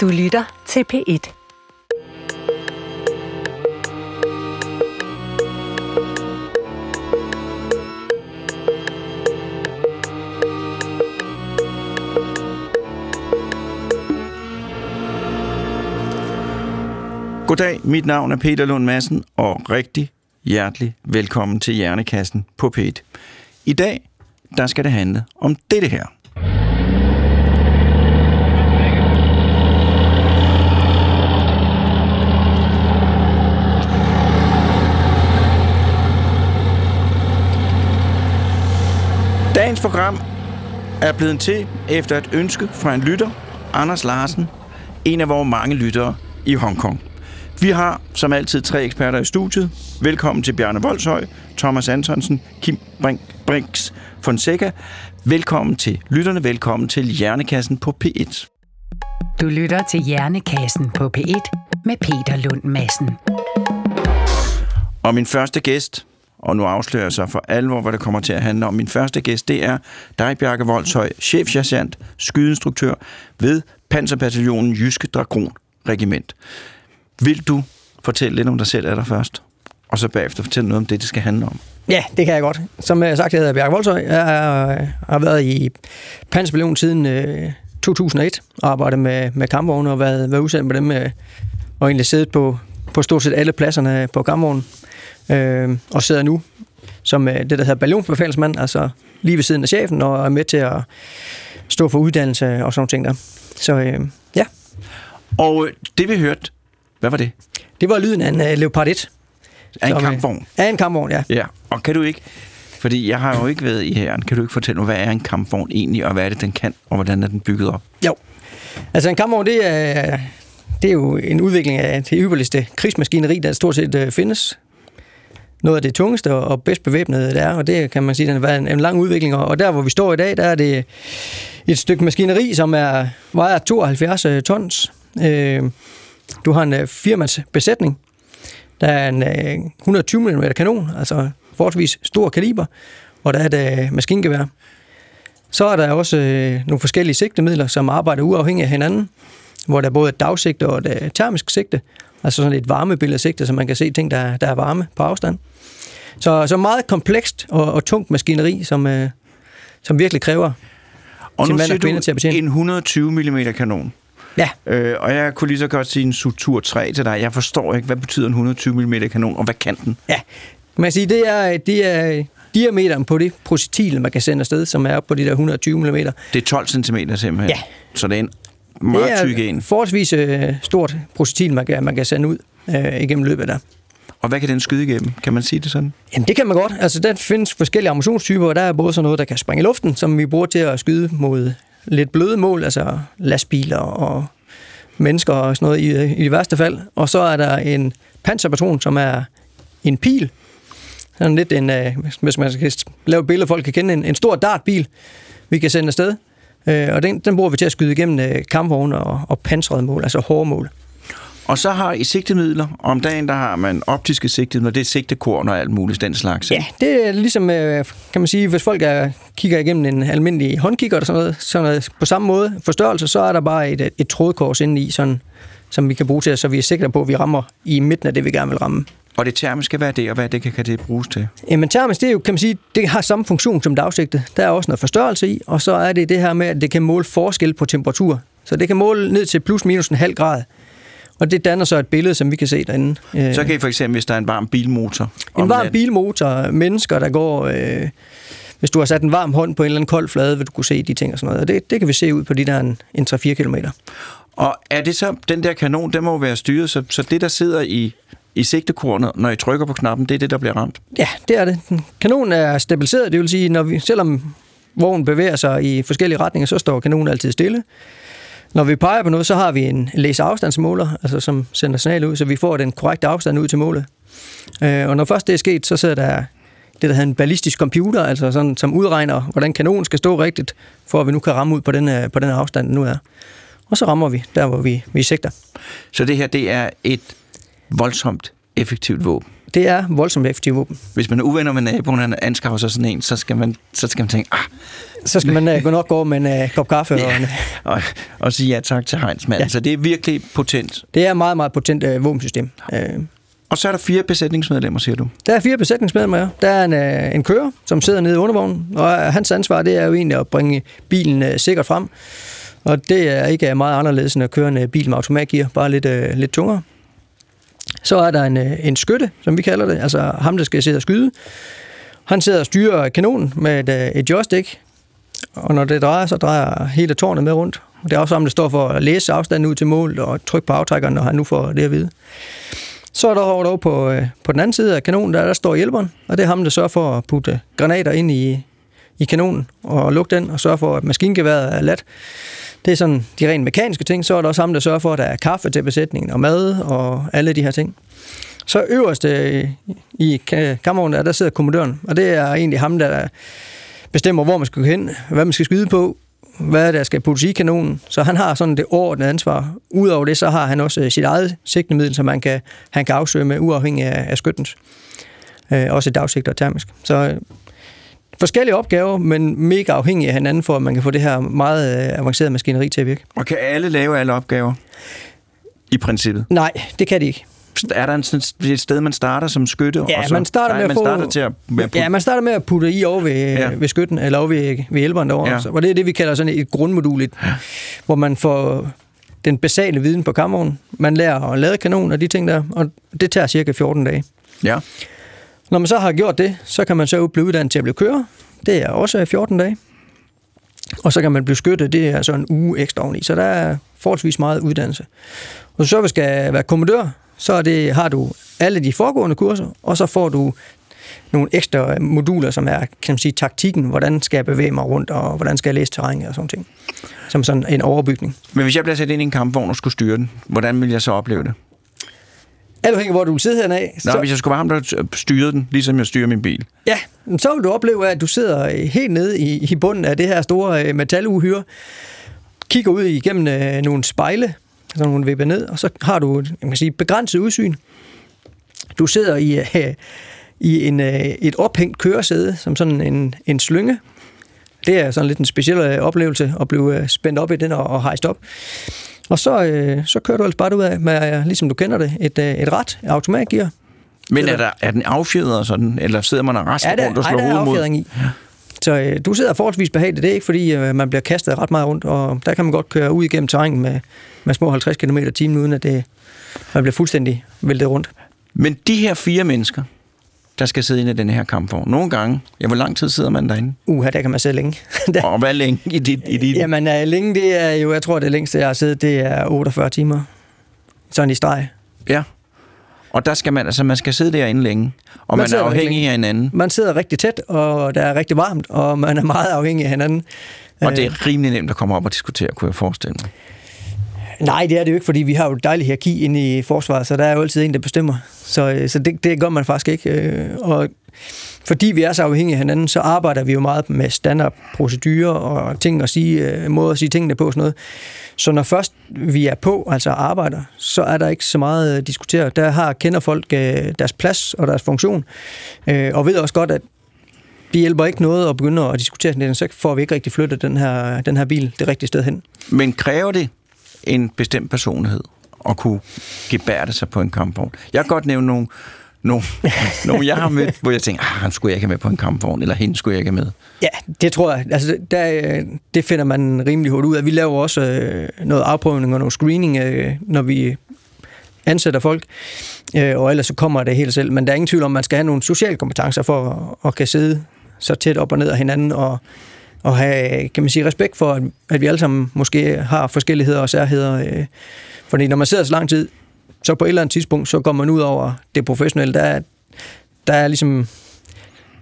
Du lytter til P1. Goddag, mit navn er Peter Lund Madsen, og rigtig hjertelig velkommen til Hjernekassen på P1. I dag, der skal det handle om dette her. Dagens program er blevet til efter et ønske fra en lytter, Anders Larsen, en af vores mange lyttere i Hongkong. Vi har som altid tre eksperter i studiet. Velkommen til Bjarne Voldshøj, Thomas Antonsen, Kim Brink, Brinks Fonseca. Velkommen til lytterne, velkommen til Hjernekassen på P1. Du lytter til Hjernekassen på P1 med Peter Lund Madsen. Og min første gæst, og nu afslører jeg så for alvor, hvad det kommer til at handle om. Min første gæst, det er dig, Bjarke Voldshøj, chefsergeant, skydeinstruktør ved Panserbataljonen Jyske Dragon Regiment. Vil du fortælle lidt om dig selv der først? Og så bagefter fortælle noget om det, det skal handle om. Ja, det kan jeg godt. Som jeg sagt, jeg hedder Bjarke Voldshøj. Jeg har, været i Panserbataljonen siden øh, 2001 og arbejdet med, med kampvogne og været, været udsendt med dem øh, og egentlig siddet på, på stort set alle pladserne på kampvognen. Øh, og sidder nu som øh, det, der hedder ballonsbefalsmand, altså lige ved siden af chefen, og er med til at stå for uddannelse og sådan ting der. Så øh, ja. Og øh, det vi hørte, hvad var det? Det var lyden af en uh, Leopard 1. Af en Som, øh, kampvogn? Af en kampvogn, ja. Ja, og kan du ikke, fordi jeg har jo ikke været i herren, kan du ikke fortælle mig, hvad er en kampvogn egentlig, og hvad er det, den kan, og hvordan er den bygget op? Jo. Altså en kampvogn, det er, det er jo en udvikling af det ypperligste krigsmaskineri, der stort set findes. Noget af det tungeste og bedst bevæbnede, det er, og det kan man sige, den har været en, en lang udvikling. Og der, hvor vi står i dag, der er det et stykke maskineri, som er vejer 72 øh, tons. Øh, du har en uh, firmands besætning. Der er en øh, 120 mm kanon, altså forholdsvis stor kaliber, og der er et uh, maskingevær. Så er der også nogle forskellige sigtemidler, som arbejder uafhængigt af hinanden, hvor der er både et dagsigte og et termisk sigte, altså sådan et varmebilledsigte, så man kan se ting, der, der er varme på afstand. Så, så meget komplekst og, og tungt maskineri, som, uh, som virkelig kræver Og nu siger og kvinde til at du betjene. en 120 mm kanon. Ja, Øh, og jeg kunne lige så godt sige en Sutur 3 til dig. Jeg forstår ikke, hvad betyder en 120 mm kanon, og hvad kan den? Ja, man sige, det er, det er diameteren på det projektil, man kan sende afsted, som er oppe på de der 120 mm. Det er 12 cm simpelthen. Ja. Så det er en meget det er tyk en. forholdsvis øh, stort projektil, man kan, man kan sende ud øh, igennem løbet der. Og hvad kan den skyde igennem? Kan man sige det sådan? Jamen det kan man godt. Altså der findes forskellige ammunitionstyper, og der er både sådan noget, der kan springe i luften, som vi bruger til at skyde mod lidt bløde mål, altså lastbiler og mennesker og sådan noget i, i det værste fald. Og så er der en panserpatron, som er en pil. Sådan lidt en, øh, hvis man skal lave et billede, folk kan kende, en, en stor dartbil, vi kan sende afsted. Øh, og den, den bruger vi til at skyde igennem øh, kampvogne og, og pansrede mål, altså hårde mål. Og så har I sigtemidler. Om dagen, der har man optiske sigtemidler. Det er sigtekorn og alt muligt, den slags. Ja, det er ligesom, øh, kan man sige, hvis folk er, kigger igennem en almindelig håndkigger eller sådan noget, sådan noget, på samme måde forstørrelse, så er der bare et, et trådkors inde i, sådan, som vi kan bruge til, så vi er sikre på, at vi rammer i midten af det, vi gerne vil ramme. Og det termiske, hvad er det, og hvad det kan, kan det bruges til? Jamen termisk, det er jo, kan man sige, det har samme funktion som dagsigte. Der er også noget forstørrelse i, og så er det det her med, at det kan måle forskel på temperatur. Så det kan måle ned til plus minus en halv grad. Og det danner så et billede, som vi kan se derinde. Øh, Så kan I for eksempel, hvis der er en varm bilmotor. En varm natten- bilmotor, mennesker, der går... Øh, hvis du har sat en varm hånd på en eller anden kold flade, vil du kunne se de ting og sådan noget. Og det, det kan vi se ud på de der en, en 3-4 km. Og er det så, den der kanon, den må jo være styret, så, så det, der sidder i, i sigtekornet, når I trykker på knappen, det er det, der bliver ramt? Ja, det er det. Kanonen er stabiliseret, det vil sige, når vi, selvom vognen bevæger sig i forskellige retninger, så står kanonen altid stille. Når vi peger på noget, så har vi en laserafstandsmåler, altså som sender signal ud, så vi får den korrekte afstand ud til målet. Øh, og når først det er sket, så sidder der det, der hedder en ballistisk computer, altså sådan, som udregner, hvordan kanonen skal stå rigtigt, for at vi nu kan ramme ud på den, øh, på den afstand, den nu er. Og så rammer vi der, hvor vi, vi sigter. Så det her, det er et voldsomt effektivt våben. Det er voldsomt effektivt våben. Hvis man er uvenner med naboen, han anskaffer sig sådan en, så skal man, så skal man tænke, ah, så skal man uh, gå nok gå med en uh, kop kaffe. Ja. Og, og, og sige ja tak til Heinz Ja. Så det er virkelig potent. Det er et meget, meget potent uh, våbensystem. Uh, og så er der fire besætningsmedlemmer, siger du? Der er fire besætningsmedlemmer, ja. Der er en, uh, en kører, som sidder nede i undervognen, og hans ansvar det er jo egentlig at bringe bilen uh, sikkert frem. Og det er ikke meget anderledes end at køre en bil med automatgear, bare lidt, uh, lidt tungere. Så er der en, en skytte, som vi kalder det, altså ham, der skal sidde og skyde. Han sidder og styrer kanonen med et, et joystick, og når det drejer, så drejer hele tårnet med rundt. Det er også ham, der står for at læse afstanden ud til mål og trykke på aftrækkeren, når han nu får det at vide. Så er der over på, øh, på den anden side af kanonen, der, der står hjælperen, og det er ham, der sørger for at putte granater ind i, i kanonen og lukke den, og sørge for, at maskingeværet er ladt. Det er sådan de rent mekaniske ting. Så er der også ham, der sørger for, at der er kaffe til besætningen og mad og alle de her ting. Så øverst øh, i kammeren, der, der sidder kommandøren, og det er egentlig ham, der bestemmer, hvor man skal gå hen, hvad man skal skyde på, hvad der skal puttes i kanonen. Så han har sådan det overordnede ansvar. Udover det, så har han også øh, sit eget sigtemiddel, som man kan, han kan afsøge med, uafhængig af, af skyttens. Øh, også dagsigter og termisk. Så øh, forskellige opgaver, men mega afhængige af hinanden, for at man kan få det her meget øh, avancerede maskineri til at virke. Og kan alle lave alle opgaver? I princippet? Nej, det kan de ikke er der en, sådan, et sted, man starter som skytte? Ja, og så, man starter med nej, at få... starter til at, med at putte. Ja, man starter med at putte i over ved, ja. ved skytten, eller over ved, ved hjælperen derovre. Ja. Så, og det er det, vi kalder sådan et grundmodul, et, ja. hvor man får den basale viden på kammeren. Man lærer at lade kanon og de ting der, og det tager cirka 14 dage. Ja. Når man så har gjort det, så kan man så blive uddannet til at blive kører. Det er også 14 dage. Og så kan man blive skyttet, det er så en uge ekstra oveni. Så der er forholdsvis meget uddannelse. Og så skal være kommandør, så det, har du alle de foregående kurser, og så får du nogle ekstra moduler, som er kan man sige, taktikken, hvordan skal jeg bevæge mig rundt, og hvordan skal jeg læse terræn og sådan ting. Som sådan en overbygning. Men hvis jeg bliver sat ind i en kampvogn og skulle styre den, hvordan vil jeg så opleve det? Alt afhængig hvor du vil sidde hernede af. Nå, så... hvis jeg skulle være ham, der styrede den, ligesom jeg styrer min bil. Ja, så vil du opleve, at du sidder helt nede i, i bunden af det her store øh, metaluhyre, kigger ud igennem øh, nogle spejle, så nogle vipper ned, og så har du jeg kan sige, begrænset udsyn. Du sidder i, uh, i en, uh, et ophængt køresæde, som sådan en, en slynge. Det er sådan lidt en speciel uh, oplevelse at blive uh, spændt op i den og, og hejst op. Og så, uh, så kører du altså bare ud af med, uh, ligesom du kender det, et, uh, et ret automatgear. Men er, der, er den affjedret sådan, eller sidder man og rasker ja, rundt og slår hovedet mod? i. Ja. Så øh, du sidder forholdsvis behageligt. Det er ikke, fordi øh, man bliver kastet ret meget rundt, og der kan man godt køre ud igennem terræn med, med små 50 km i timen, uden at det, man bliver fuldstændig væltet rundt. Men de her fire mennesker, der skal sidde inde i den her kampvogn. Nogle gange, ja, hvor lang tid sidder man derinde? Uha, der kan man sidde længe. der, og hvad længe i dit? I dit? Jamen, uh, længe, det er jo, jeg tror, det længste, jeg har siddet, det er 48 timer. Sådan i streg. Ja. Og der skal man, altså man skal sidde derinde længe, og man, man er afhængig af hinanden. Man sidder rigtig tæt, og der er rigtig varmt, og man er meget afhængig af hinanden. Og det er øh. rimelig nemt at komme op og diskutere, kunne jeg forestille mig. Nej, det er det jo ikke, fordi vi har jo et dejligt hierarki inde i forsvaret, så der er jo altid en, der bestemmer. Så, øh, så det, det gør man faktisk ikke. Øh, og fordi vi er så afhængige af hinanden, så arbejder vi jo meget med standardprocedurer og ting at sige, øh, måder at sige tingene på og sådan noget. Så når først vi er på, altså arbejder, så er der ikke så meget at diskutere. Der har kender folk deres plads og deres funktion, og ved også godt, at det hjælper ikke noget at begynde at diskutere sådan så får vi ikke rigtig flyttet den her, den her bil det rigtige sted hen. Men kræver det en bestemt personlighed at kunne gebærde sig på en kampvogn? Jeg kan godt nævne nogle, nogle, nogle jeg har mødt, hvor jeg tænker, ah, han skulle jeg ikke have med på en kampvogn, eller hende skulle jeg ikke have med. Ja, det tror jeg. Altså, der, det finder man rimelig hurtigt ud af. Vi laver også øh, noget afprøvning og noget screening, øh, når vi ansætter folk, øh, og ellers så kommer det helt selv. Men der er ingen tvivl om, at man skal have nogle sociale kompetencer for at, at kan sidde så tæt op og ned af hinanden, og, og have, kan man sige, respekt for, at, at vi alle sammen måske har forskelligheder og særheder. Øh, fordi når man sidder så lang tid, så på et eller andet tidspunkt, så går man ud over det professionelle. Der er, der er ligesom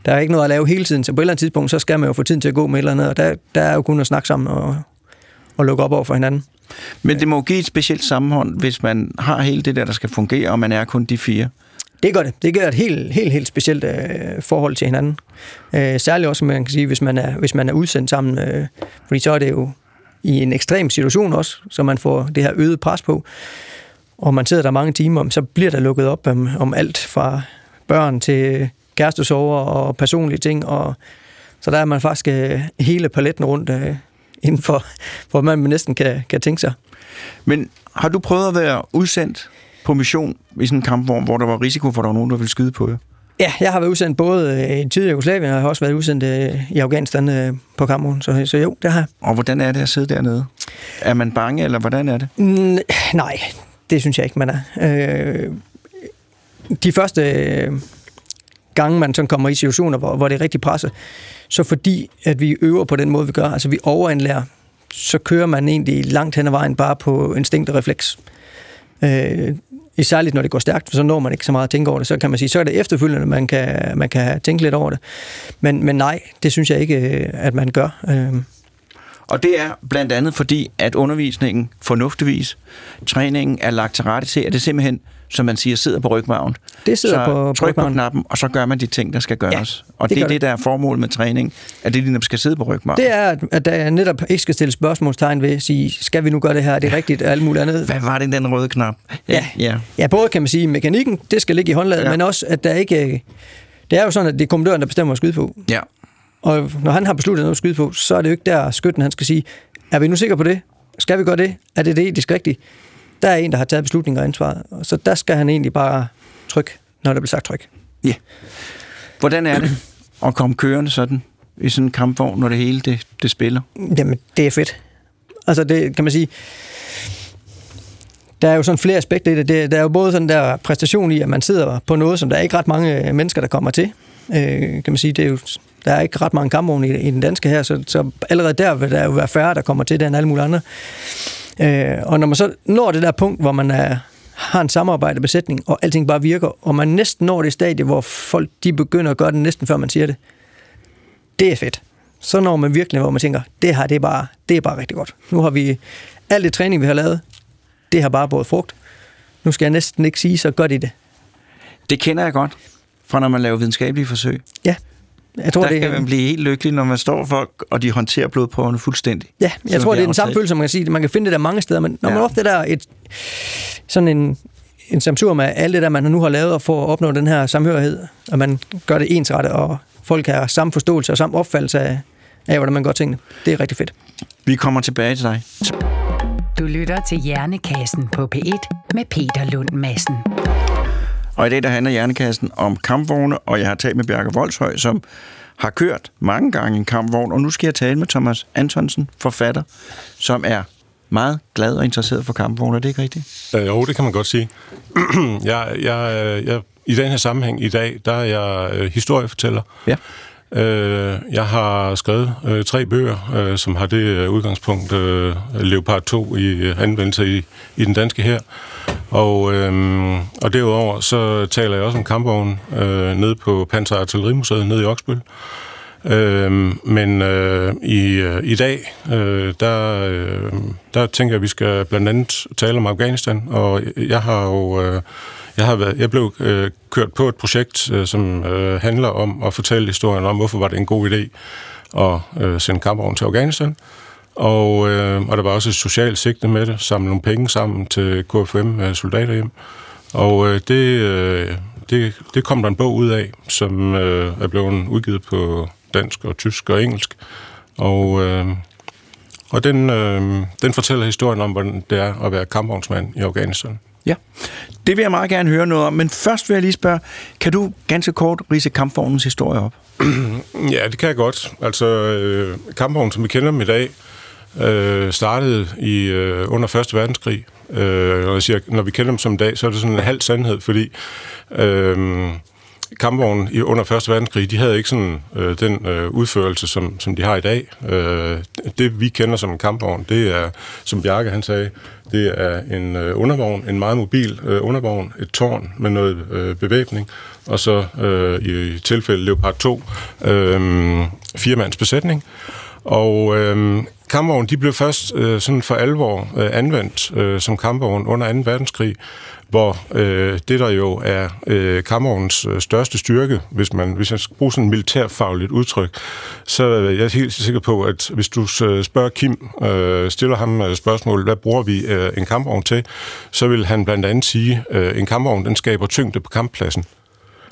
der er ikke noget at lave hele tiden, så på et eller andet tidspunkt, så skal man jo få tiden til at gå med et eller andet, og der, der er jo kun at snakke sammen og, og lukke op over for hinanden. Men det må give et specielt sammenhold, hvis man har hele det der, der skal fungere, og man er kun de fire. Det gør det. Det gør et helt, helt, helt specielt øh, forhold til hinanden. Øh, særligt også, man kan sige, hvis man er, hvis man er udsendt sammen. Øh, fordi så er det jo i en ekstrem situation også, så man får det her øget pres på. Og man sidder der mange timer, så bliver der lukket op om, om alt fra børn til kærestesover og personlige ting, og Så der er man faktisk øh, hele paletten rundt øh, inden for, hvor man næsten kan, kan tænke sig. Men har du prøvet at være udsendt på mission i sådan en kampvogn, hvor der var risiko for, at der var nogen, der ville skyde på jer? Ja, jeg har været udsendt både øh, i tidligere Jugoslavien, og jeg har også været udsendt øh, i Afghanistan øh, på Kamerun, så, så jo, det har jeg. Og hvordan er det at sidde dernede? Er man bange, eller hvordan er det? Mm, nej, det synes jeg ikke, man er. Øh, de første gange, man sådan kommer i situationer, hvor, hvor det er rigtig presset, så fordi, at vi øver på den måde, vi gør, altså vi overindlærer, så kører man egentlig langt hen ad vejen bare på instinkt og refleks. Øh, særligt når det går stærkt, for så når man ikke så meget at tænke over det. Så kan man sige, så er det efterfølgende, man kan, man kan tænke lidt over det. Men, men nej, det synes jeg ikke, øh, at man gør. Øh. Og det er blandt andet fordi, at undervisningen fornuftigvis, træningen er lagt til rette til, at det simpelthen som man siger, sidder på rygmagen. Det sidder så på tryk på knappen, og så gør man de ting, der skal gøres. Ja, og det, det er det, der er formålet med træning, at det netop skal sidde på rygmagen. Det er, at der netop ikke skal stille spørgsmålstegn ved at sige, skal vi nu gøre det her, er det rigtigt, og alt muligt andet. Hvad var det, den røde knap? Ja, ja. ja både kan man sige, mekanikken, det skal ligge i håndlaget, ja. men også, at der ikke... Det er jo sådan, at det er kommandøren, der bestemmer at skyde på. Ja. Og når han har besluttet noget at skyde på, så er det jo ikke der, skytten han skal sige, er vi nu sikre på det? Skal vi gøre det? Er det det etisk rigtigt? Der er en, der har taget beslutninger og ansvaret. Så der skal han egentlig bare trykke, når der bliver sagt tryk. Ja. Hvordan er det at komme kørende sådan i sådan en kampvogn, når det hele det, det spiller? Jamen, det er fedt. Altså, det kan man sige... Der er jo sådan flere aspekter i det. det. Der er jo både sådan der præstation i, at man sidder på noget, som der er ikke ret mange mennesker, der kommer til. Øh, kan man sige, det er jo, der er ikke ret mange kampvogne i, i den danske her, så, så allerede der vil der jo være færre, der kommer til det end alle mulige andre. Øh, og når man så når det der punkt, hvor man er, har en samarbejde besætning, og alting bare virker, og man næsten når det stadie, hvor folk de begynder at gøre det næsten før man siger det, det er fedt. Så når man virkelig, hvor man tænker, det her det er, bare, det er bare rigtig godt. Nu har vi alt det træning, vi har lavet, det har bare båret frugt. Nu skal jeg næsten ikke sige, så gør de det. Det kender jeg godt, fra når man laver videnskabelige forsøg. Ja. Jeg tror, der det, kan man blive helt lykkelig, når man står folk, og de håndterer blodprøverne fuldstændig. Ja, jeg tror, det er den samme følelse, man kan sige. Man kan finde det der mange steder, men når ja. man ofte der et, sådan en, en samtur med alt det der, man nu har lavet for at opnå den her samhørighed, og man gør det ensrettet, og folk har samme forståelse og samme opfattelse af, af hvordan man gør tingene. Det er rigtig fedt. Vi kommer tilbage til dig. Du lytter til Hjernekassen på P1 med Peter Lund Madsen. Og i dag der handler Hjernekassen om kampvogne, og jeg har talt med Bjarke Voldshøj, som har kørt mange gange en kampvogn, og nu skal jeg tale med Thomas Antonsen, forfatter, som er meget glad og interesseret for kampvogne. Er det ikke rigtigt? Øh, jo, det kan man godt sige. jeg, jeg, jeg, I den her sammenhæng i dag, der er jeg øh, historiefortæller. Ja. Øh, jeg har skrevet øh, tre bøger, øh, som har det øh, udgangspunkt, øh, Leopard 2 i øh, anvendelse i, i den danske her. Og, øhm, og derudover så taler jeg også om kampvognen øh, nede på Panzer Artillerimuseet nede i Oksbøl. Øhm, men øh, i, øh, i dag, øh, der, øh, der tænker jeg, at vi skal blandt andet tale om Afghanistan, og jeg har jo... Øh, jeg, har været, jeg blev øh, kørt på et projekt, øh, som øh, handler om at fortælle historien om, hvorfor var det en god idé at øh, sende kampvogn til Afghanistan. Og, øh, og der var også et socialt sigte med det, samle nogle penge sammen til KFM øh. Og øh, det, øh, det, det kom der en bog ud af, som øh, er blevet udgivet på dansk og tysk og engelsk. Og, øh, og den, øh, den fortæller historien om, hvordan det er at være kampvognsmand i Afghanistan. Ja, det vil jeg meget gerne høre noget om, men først vil jeg lige spørge, kan du ganske kort rise kampvognens historie op? ja, det kan jeg godt. Altså, øh, kampvognen, som vi kender dem i dag, øh, startede i øh, under Første Verdenskrig. Øh, når, jeg siger, når vi kender dem som dag, så er det sådan en halv sandhed, fordi øh, kampvognen i, under Første Verdenskrig, de havde ikke sådan øh, den øh, udførelse, som, som de har i dag. Øh, det, vi kender som en kampvogn, det er, som Bjarke han sagde, det er en øh, undervogn, en meget mobil øh, undervogn, et tårn med noget øh, bevæbning, og så øh, i tilfælde Leopard 2, øh, firemands besætning. Og øh, kampvogn, de blev først øh, sådan for alvor øh, anvendt øh, som kampvogn under 2. verdenskrig, hvor øh, det der jo er øh, kampvognens øh, største styrke, hvis man hvis jeg skal bruge sådan et militærfagligt udtryk, så er jeg helt sikker på, at hvis du øh, spørger Kim, øh, stiller ham øh, spørgsmål, hvad bruger vi øh, en kampvogn til, så vil han blandt andet sige, øh, en kampvogn den skaber tyngde på kamppladsen.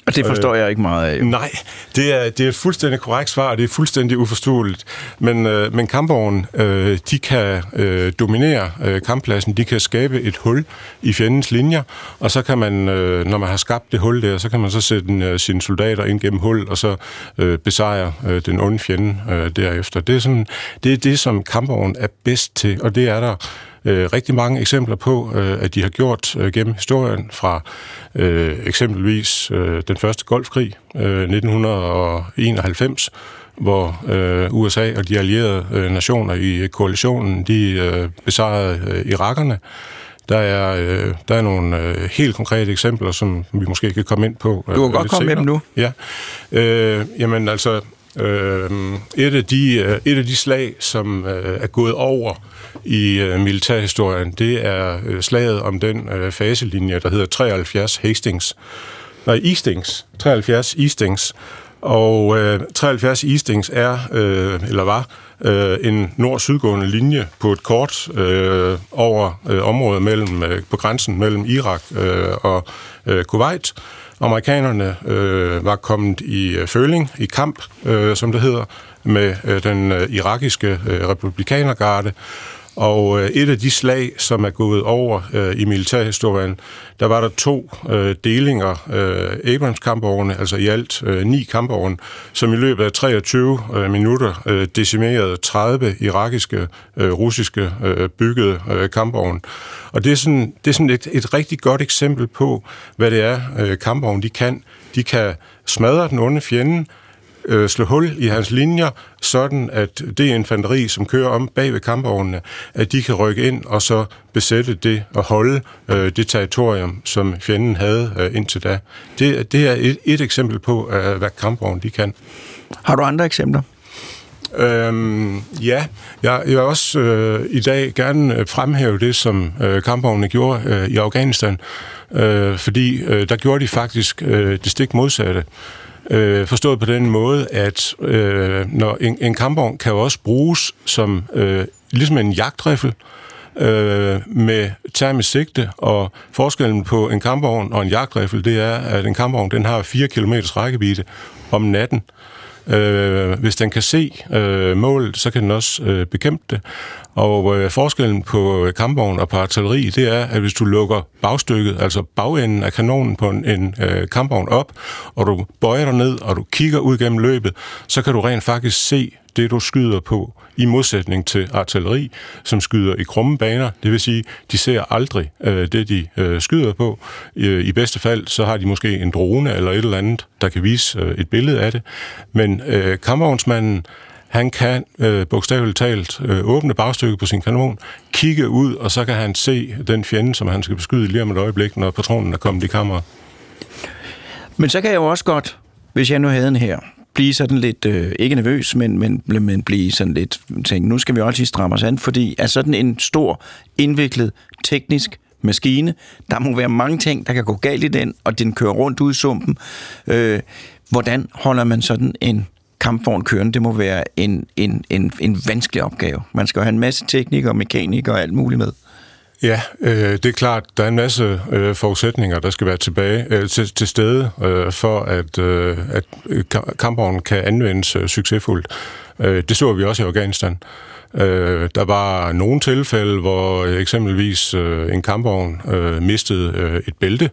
Og det forstår øh, jeg ikke meget af. Nej, det er, det er et fuldstændig korrekt svar, og det er fuldstændig uforståeligt. Men, øh, men kampvognen, øh, de kan øh, dominere øh, kamppladsen, de kan skabe et hul i fjendens linjer, og så kan man, øh, når man har skabt det hul der, så kan man så sætte øh, sine soldater ind gennem hul, og så øh, besejre øh, den onde fjende øh, derefter. Det er, sådan, det er det, som kampvognen er bedst til, og det er der øh, rigtig mange eksempler på, øh, at de har gjort øh, gennem historien fra øh, eksempelvis øh, den første golfkrig øh, 1991, hvor øh, USA og de allierede øh, nationer i koalitionen, de øh, besejrede øh, irakerne. Der er, øh, der er nogle øh, helt konkrete eksempler, som vi måske kan komme ind på. Øh, du kan godt komme senere. med dem nu. Ja. Øh, jamen altså, øh, et, af de, øh, et af de slag, som øh, er gået over i øh, militærhistorien, det er øh, slaget om den øh, faselinje, der hedder 73 Hastings. Nej, Eastings. 73 Eastings. Og øh, 73 Eastings er, øh, eller var, øh, en nord-sydgående linje på et kort øh, over øh, området mellem, øh, på grænsen mellem Irak øh, og øh, Kuwait. Amerikanerne øh, var kommet i øh, føling, i kamp, øh, som det hedder, med øh, den øh, irakiske øh, republikanergarde, og øh, et af de slag, som er gået over øh, i militærhistorien, der var der to øh, delinger øh, Abrams-kampvogne, altså i alt øh, ni kampvogne, som i løbet af 23 øh, minutter øh, decimerede 30 irakiske, øh, russiske øh, byggede øh, kampvogne. Og det er sådan, det er sådan et, et rigtig godt eksempel på, hvad det er, øh, kampvogne de kan. De kan smadre den onde fjende, øh, slå hul i hans linjer, sådan at det infanteri, som kører om bag ved kampvognene, at de kan rykke ind og så besætte det og holde øh, det territorium, som fjenden havde øh, indtil da. Det, det er et, et eksempel på, øh, hvad kampvognen de kan. Har du andre eksempler? Øhm, ja, jeg, jeg vil også øh, i dag gerne øh, fremhæve det, som øh, kampvognene gjorde øh, i Afghanistan, øh, fordi øh, der gjorde de faktisk øh, det stik modsatte. Øh, forstået på den måde, at øh, når en, en kampvogn kan jo også bruges som øh, ligesom en jagtriffel øh, med termisk sigte, og forskellen på en kampvogn og en jagtriffel, det er, at en kampvogn den har 4 km rækkevidde om natten. Øh, hvis den kan se øh, målet, så kan den også øh, bekæmpe det. Og øh, forskellen på øh, kampvogn og på artilleri, det er, at hvis du lukker bagstykket, altså bagenden af kanonen på en, en øh, kampvogn op, og du bøjer dig ned, og du kigger ud gennem løbet, så kan du rent faktisk se det, du skyder på, i modsætning til artilleri, som skyder i krumme baner. Det vil sige, de ser aldrig øh, det, de øh, skyder på. I, I bedste fald, så har de måske en drone eller et eller andet, der kan vise øh, et billede af det. Men øh, kampvognsmanden, han kan øh, bogstaveligt talt øh, åbne bagstykket på sin kanon, kigge ud, og så kan han se den fjende, som han skal beskyde lige om et øjeblik, når patronen er kommet i kammeret. Men så kan jeg jo også godt, hvis jeg nu havde den her, blive sådan lidt, øh, ikke nervøs, men, men, men blive sådan lidt, tænke, nu skal vi også lige stramme os an, fordi er sådan en stor, indviklet, teknisk maskine, der må være mange ting, der kan gå galt i den, og den kører rundt ud i sumpen. Øh, hvordan holder man sådan en kampvogn kørende, det må være en, en, en, en vanskelig opgave. Man skal jo have en masse teknikere, mekanikere og alt muligt med. Ja, øh, det er klart, der er en masse øh, forudsætninger, der skal være tilbage øh, til, til stede, øh, for at, øh, at kampvognen kan anvendes øh, succesfuldt. Øh, det så vi også i Afghanistan. Øh, der var nogle tilfælde, hvor eksempelvis øh, en kampvogn øh, mistede øh, et bælte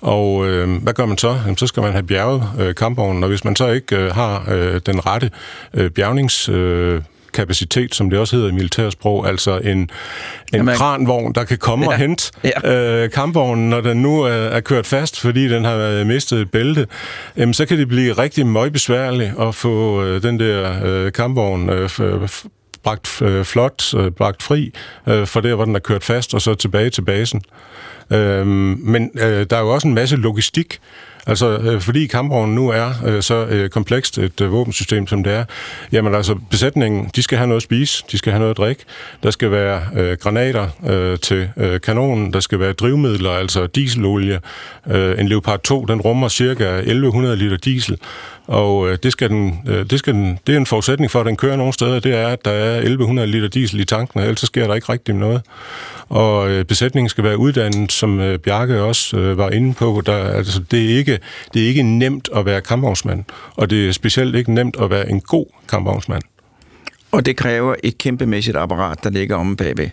og øh, hvad gør man så? Jamen, så skal man have bjerget øh, kampvognen, og hvis man så ikke øh, har øh, den rette øh, bjergnings... Øh, kapacitet, som det også hedder i militærsprog, altså en, en Jamen, kranvogn, der kan komme ja. og hente ja. øh, kampvognen, når den nu er, er kørt fast, fordi den har mistet et bælte, jamen, så kan det blive rigtig møgbesværligt at få øh, den der øh, kampvogn øh, bragt øh, flot, øh, bragt fri øh, for der, hvor den er kørt fast, og så tilbage til basen. Øh, men øh, der er jo også en masse logistik, Altså, øh, fordi kampvognen nu er øh, så øh, komplekst et øh, våbensystem, som det er, jamen altså, besætningen, de skal have noget at spise, de skal have noget at drikke, der skal være øh, granater øh, til øh, kanonen, der skal være drivmidler, altså dieselolie. Øh, en Leopard 2, den rummer cirka 1100 liter diesel, og øh, det, skal den, øh, det, skal den, det er en forudsætning for, at den kører nogle steder, det er, at der er 1100 liter diesel i tanken, ellers så sker der ikke rigtig noget. Og øh, besætningen skal være uddannet, som øh, Bjarke også øh, var inde på. Der, altså, det, er ikke, det er ikke nemt at være kampvognsmand, og det er specielt ikke nemt at være en god kampvognsmand. Og det kræver et kæmpemæssigt apparat, der ligger omme bagved.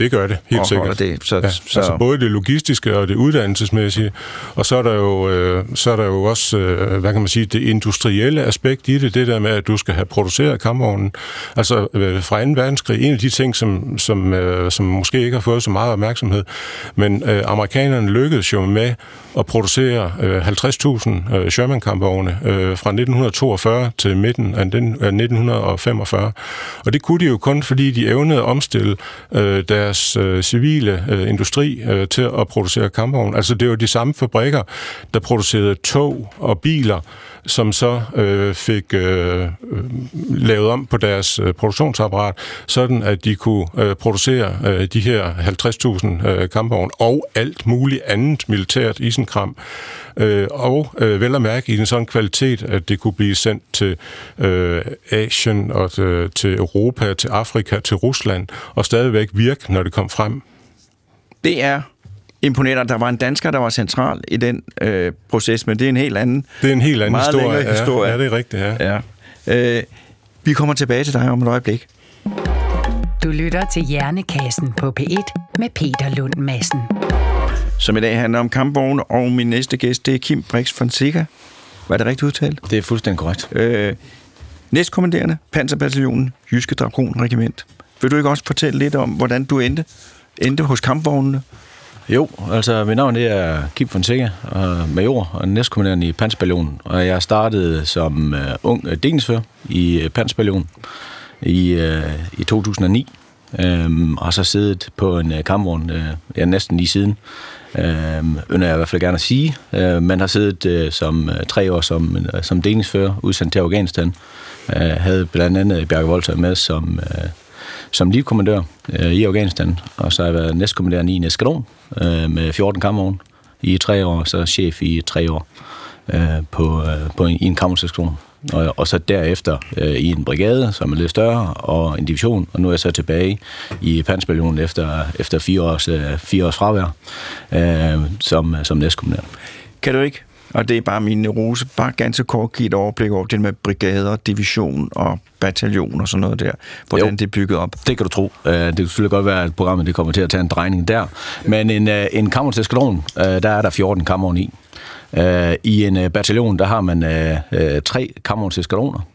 Det gør det, helt sikkert. Det, så, Ja, så, altså både det logistiske og det uddannelsesmæssige, og så er der jo, øh, så er der jo også, øh, hvad kan man sige, det industrielle aspekt i det, det der med, at du skal have produceret kampvognen. Altså øh, fra 2. verdenskrig, en af de ting, som, som, øh, som måske ikke har fået så meget opmærksomhed, men øh, amerikanerne lykkedes jo med at producere øh, 50.000 øh, Sherman-kampvogne øh, fra 1942 til midten af, den, af 1945. Og det kunne de jo kun, fordi de evnede at omstille øh, deres øh, civile øh, industri øh, til at producere kampvogne. Altså det var de samme fabrikker, der producerede tog og biler, som så øh, fik øh, øh, lavet om på deres øh, produktionsapparat, sådan at de kunne øh, producere øh, de her 50.000 øh, kampvogne og alt muligt andet militært isenkram. Øh, og øh, vel at mærke i en sådan kvalitet, at det kunne blive sendt til øh, Asien og til, til Europa, til Afrika, til Rusland, og stadigvæk virke, når det kom frem. det er imponerende. Der var en dansker, der var central i den øh, proces, men det er en helt anden. Det er en helt anden Meget historie. længere historie. Ja, ja, det er rigtigt, ja. Ja. Øh, vi kommer tilbage til dig om et øjeblik. Du lytter til Hjernekassen på P1 med Peter Lund Madsen. Som i dag handler om kampvogne, og min næste gæst, det er Kim Brix Fonseca. Var det rigtigt udtalt? Det er fuldstændig korrekt. Øh, næstkommanderende, Panserbataljonen, Jyske Dragon Regiment. Vil du ikke også fortælle lidt om, hvordan du endte, endte hos kampvognene? Jo, altså mit navn det er Kim Fonseca, og major og næstkommanderende i Pansballonen. Og jeg startede som uh, ung uh, delingsfører i øh, uh, Pansballonen i, uh, i 2009. Um, øhm, og så siddet på en uh, kampvogn uh, ja, næsten lige siden. Øhm, um, ønsker jeg i hvert fald gerne at sige. Uh, man har siddet uh, som uh, tre år som, uh, som delingsfører udsendt til Afghanistan. Uh, havde blandt andet Bjarke Volter med som, uh, som livkommandør øh, i Afghanistan, og så har jeg været næstkommanderende i en eskadron øh, med 14 kampvogne i tre år, og så chef i tre år øh, på, øh, på en, i en kampvognseskadron. Og, og så derefter øh, i en brigade, som er lidt større, og en division, og nu er jeg så tilbage i Panserbataljonen efter, efter fire, års, øh, fire års fravær øh, som, som næstkommanderende. Kan du ikke? Og det er bare min neurose. Bare ganske kort give et overblik over det med brigader, division og bataljon og sådan noget der. Hvordan Jo. det er bygget op. Det kan du tro. Øh, Det kan selvfølgelig godt være, at programmet det kommer til at tage en drejning der. Men en, øh, en kammerteskadron, der er der 14 kammer i. Øh, I en øh, bataljon, der har man øh, øh, tre kammerteskadroner.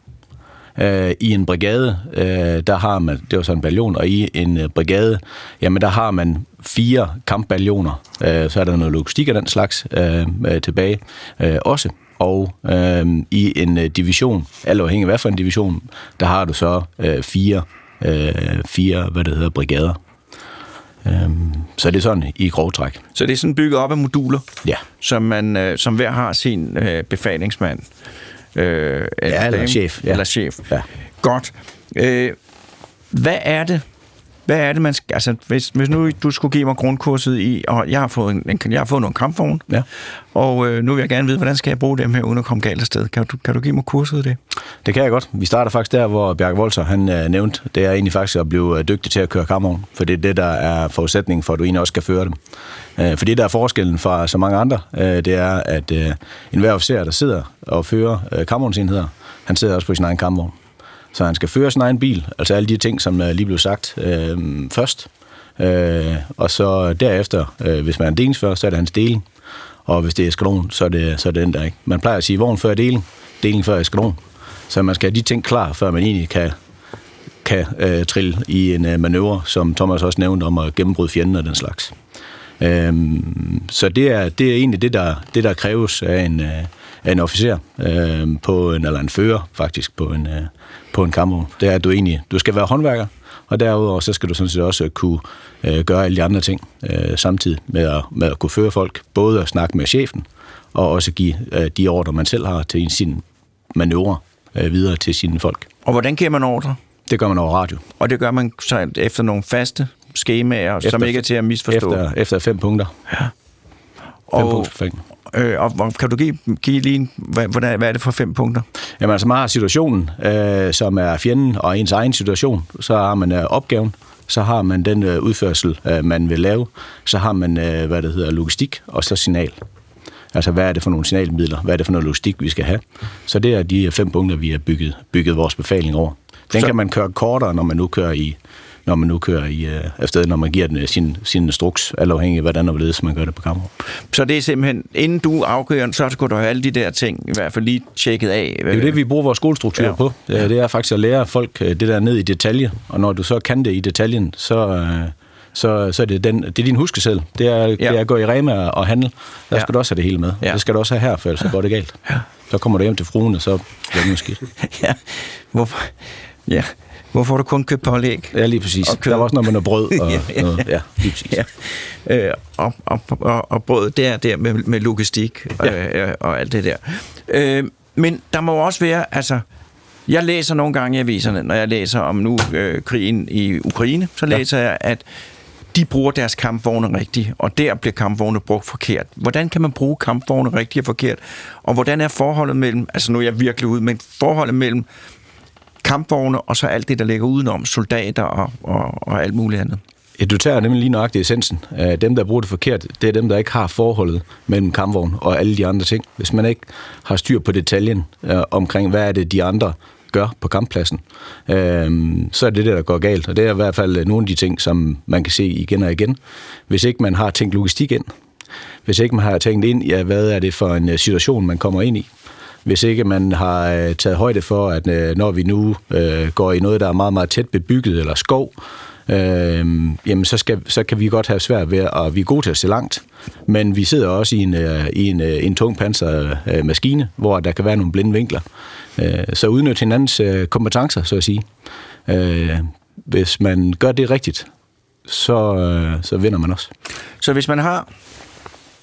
I en brigade, øh, der har man, det var så en bataljon, og i en øh, brigade, jamen der har man fire kampbataljoner. Øh, Så er der noget logistik af den slags øh, øh, tilbage øh, også. Og øh, i en øh, division, alt afhængig af hvad for en division, der har du så øh, fire, øh, fire, hvad det hedder, brigader. Øhm, så det er sådan i grov træk. Så det er sådan bygget op af moduler, Ja. som, man, øh, som hver har sin øh, befalingsmand. Øh, Ja, eller chef, ja. Eller chef. Ja. Godt. Øh, hvad er det, hvad er det, man skal... Altså, hvis, hvis nu du skulle give mig grundkurset i... Og jeg har fået, en, jeg har fået nogle kampvogne, Ja. og øh, nu vil jeg gerne vide, hvordan skal jeg bruge dem her, uden at komme galt afsted. Kan du, kan du give mig kurset i det? Det kan jeg godt. Vi starter faktisk der, hvor Bjarke Volter, han øh, nævnte, det er egentlig faktisk at blive øh, dygtig til at køre kammeren, for det er det, der er forudsætningen for, at du egentlig også skal føre dem. Øh, for det, der er forskellen fra så mange andre, øh, det er, at øh, enhver officer, der sidder og fører øh, kammervognsenheder, han sidder også på sin egen kammevogn. Så han skal føre sin egen bil, altså alle de ting, som øh, lige blev sagt øh, først. Øh, og så derefter, øh, hvis man er en delingsfører, så er det hans deling. Og hvis det er eskalon, så er det, så er det den der ikke. Man plejer at sige vogn før deling, deling før eskalon. Så man skal have de ting klar, før man egentlig kan, kan øh, trille i en øh, manøvre, som Thomas også nævnte om at gennembryde fjenden og den slags. Øhm, så det er, det er egentlig det, der, det, der kræves af en, øh, en officer, øh, på en, eller en fører faktisk, på en, øh, på en kampvogn. Det er, at du egentlig du skal være håndværker, og derudover så skal du sådan set også kunne øh, gøre alle de andre ting øh, samtidig med at, med at kunne føre folk. Både at snakke med chefen, og også give øh, de ordre, man selv har til sin manøvre øh, videre til sine folk. Og hvordan giver man ordre? Det gør man over radio. Og det gør man så efter nogle faste skemaer, efter, som ikke er til at misforstå. Efter, efter fem punkter. Fem og. Øh, og hvor- kan du give, give lige en, hvad, hvordan, hvad er det for fem punkter? Jamen altså, man har situationen, øh, som er fjenden og ens egen situation. Så har man øh, opgaven, så har man den øh, udførsel, øh, man vil lave. Så har man, øh, hvad det hedder, logistik, og så signal. Altså, hvad er det for nogle signalmidler? Hvad er det for noget logistik, vi skal have? Så det er de fem punkter, vi har bygget, bygget vores befaling over. Den Så- kan man køre kortere, når man nu kører i når man nu kører i øh, afsted, når man giver den øh, sin, sin instruks, alt afhængig af, hvordan og hvorledes man gør det på kamera. Så det er simpelthen, inden du afgør, så skal du have alle de der ting, i hvert fald lige tjekket af. Det er jo det, vi bruger vores skolestruktur Ja. på. Ja. Det er faktisk at lære folk øh, det der ned i detalje. Og når du så kan det i detaljen, så, øh, så, så er det, den, det er din huskesæl. Det er, ja. det er at gå i Rema og handle. Der Ja. skal du også have det hele med. Ja. Det skal du også have her, for ellers så går det galt. Ja. Så kommer du hjem til fruen, og så bliver det skidt. ja. Hvorfor, ja. Hvorfor har du kun købt pålæg? Ja, lige præcis. Og kød. Der var også noget med noget brød og Ja, ja, ja. noget. Ja, lige præcis. Ja. Øh, og, og, og, og brødet der, der med, med logistik ja. øh, og alt det der. Øh, men der må også være, altså, jeg læser nogle gange i aviserne, når jeg læser om nu øh, krigen i Ukraine, så læser jeg, at de bruger deres kampvogne rigtigt, og der bliver kampvogne brugt forkert. Hvordan kan man bruge kampvogne rigtigt og forkert? Og hvordan er forholdet mellem, altså nu er jeg virkelig ude, men forholdet mellem kampvogne og så alt det, der ligger udenom, soldater og, og, og alt muligt andet? Ja, du tager nemlig lige nøjagtigt essensen. Øh, dem, der bruger det forkert, det er dem, der ikke har forholdet mellem kampvogn og alle de andre ting. Hvis man ikke har styr på detaljen øh, omkring, hvad er det, de andre gør på kamppladsen, øh, så er det det, der går galt. Og det er i hvert fald øh, nogle af de ting, som man kan se igen og igen. Hvis ikke man har tænkt logistik ind, hvis ikke man har tænkt ind, ja, hvad er det for en øh, situation, man kommer ind i, hvis ikke man har øh, taget højde for, at øh, når vi nu øh, går i noget, der er meget, meget tæt bebygget eller skov, øh, jamen så, skal, så kan vi godt have svært ved, at vi er gode til at se langt, men vi sidder også i en, øh, i en, øh, en tung panser øh, maskine, hvor der kan være nogle blinde vinkler. Øh, så udnytte hinandens øh, kompetencer, så at sige. Øh, hvis man gør det rigtigt, så, øh, så vinder man også. Så hvis man har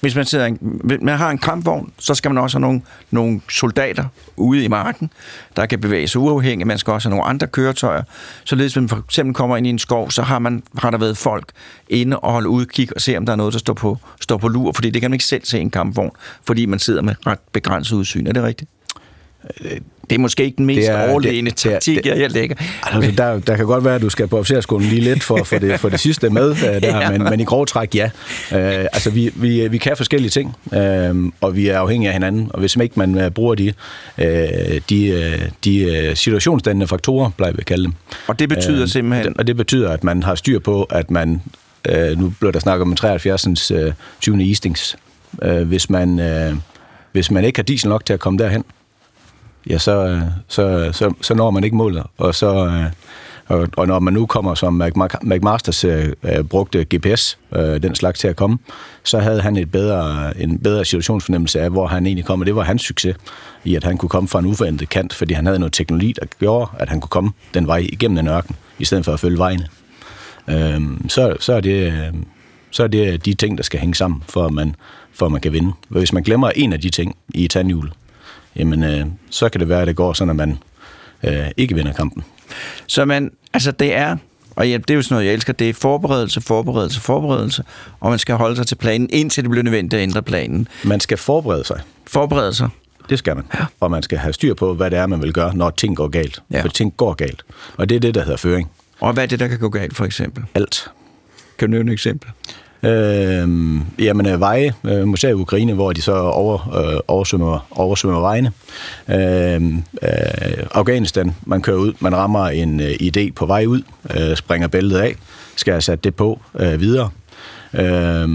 hvis man, sidder, i en- hvis man har en kampvogn, så skal man også have nogle, nogle soldater ude i marken, der kan bevæge sig uafhængigt. Man skal også have nogle andre køretøjer. Således, hvis man for eksempel kommer ind i en skov, så har, man, har der været folk inde og holde udkig og se, om der er noget, der står på, står på lur. Fordi det kan man ikke selv se i en kampvogn, fordi man sidder med ret begrænset udsyn. Er det rigtigt? Det er måske ikke den mest Det er- overlegne det- det taktik, jeg, lægger. Altså, der, der kan godt være, at du skal på officerskolen lige lidt for, for, det, for det sidste med, øh, der, Ja. men, men i grov træk, ja. Øh, altså, vi, vi, vi kan forskellige ting, øh, og vi er afhængige af hinanden, og hvis ikke man øh, bruger de, øh, de, øh, de situationsdannende faktorer, plejer vi at kalde dem. Og det betyder Øh, simpelthen... Og det betyder, at man har styr på, at man, øh, nu bliver der snakket om 73. Øh, 20. Eastings, øh, hvis, man, øh, hvis man ikke har diesel nok til at komme derhen, ja, så, øh, så, så, så når man ikke målet. Og, så, øh, og, og når man nu kommer, som McMasters øh, øh, brugte GPS, øh, den slags til at komme, så havde han et bedre, en bedre situationsfornemmelse af, hvor han egentlig kom, og det var hans succes i, at han kunne komme fra en uforventet kant, fordi han havde noget teknologi, der gjorde, at han kunne komme den vej igennem den ørken, i stedet for at følge vejene. Øhm, så, så, er det, så er det de ting, der skal hænge sammen, for at man, for at man kan vinde. Hvis man glemmer en af de ting i tandhjulet, jamen, øh, så kan det være, at det går sådan, at man øh, ikke vinder kampen. Så man, altså det er, og ja, det er jo sådan noget, jeg elsker, det er forberedelse, forberedelse, forberedelse, og man skal holde sig til planen, indtil det bliver nødvendigt at ændre planen. Man skal forberede sig. Forberedelser. Det skal man. Ja. Og man skal have styr på, hvad det er, man vil gøre, når ting går galt. Ja. For ting går galt. Og det er det, der hedder føring. Og hvad er det, der kan gå galt, for eksempel? Alt. Kan du nævne et eksempel? Øhm, øh, jamen, veje, øh, måske i Ukraine, hvor de så over, øh, oversvømmer, oversvømmer vejene. Øh, øh, Afghanistan, man kører ud, man rammer en øh, idé på vej ud, øh, springer bæltet af, skal have sat det på øh, videre. Øh,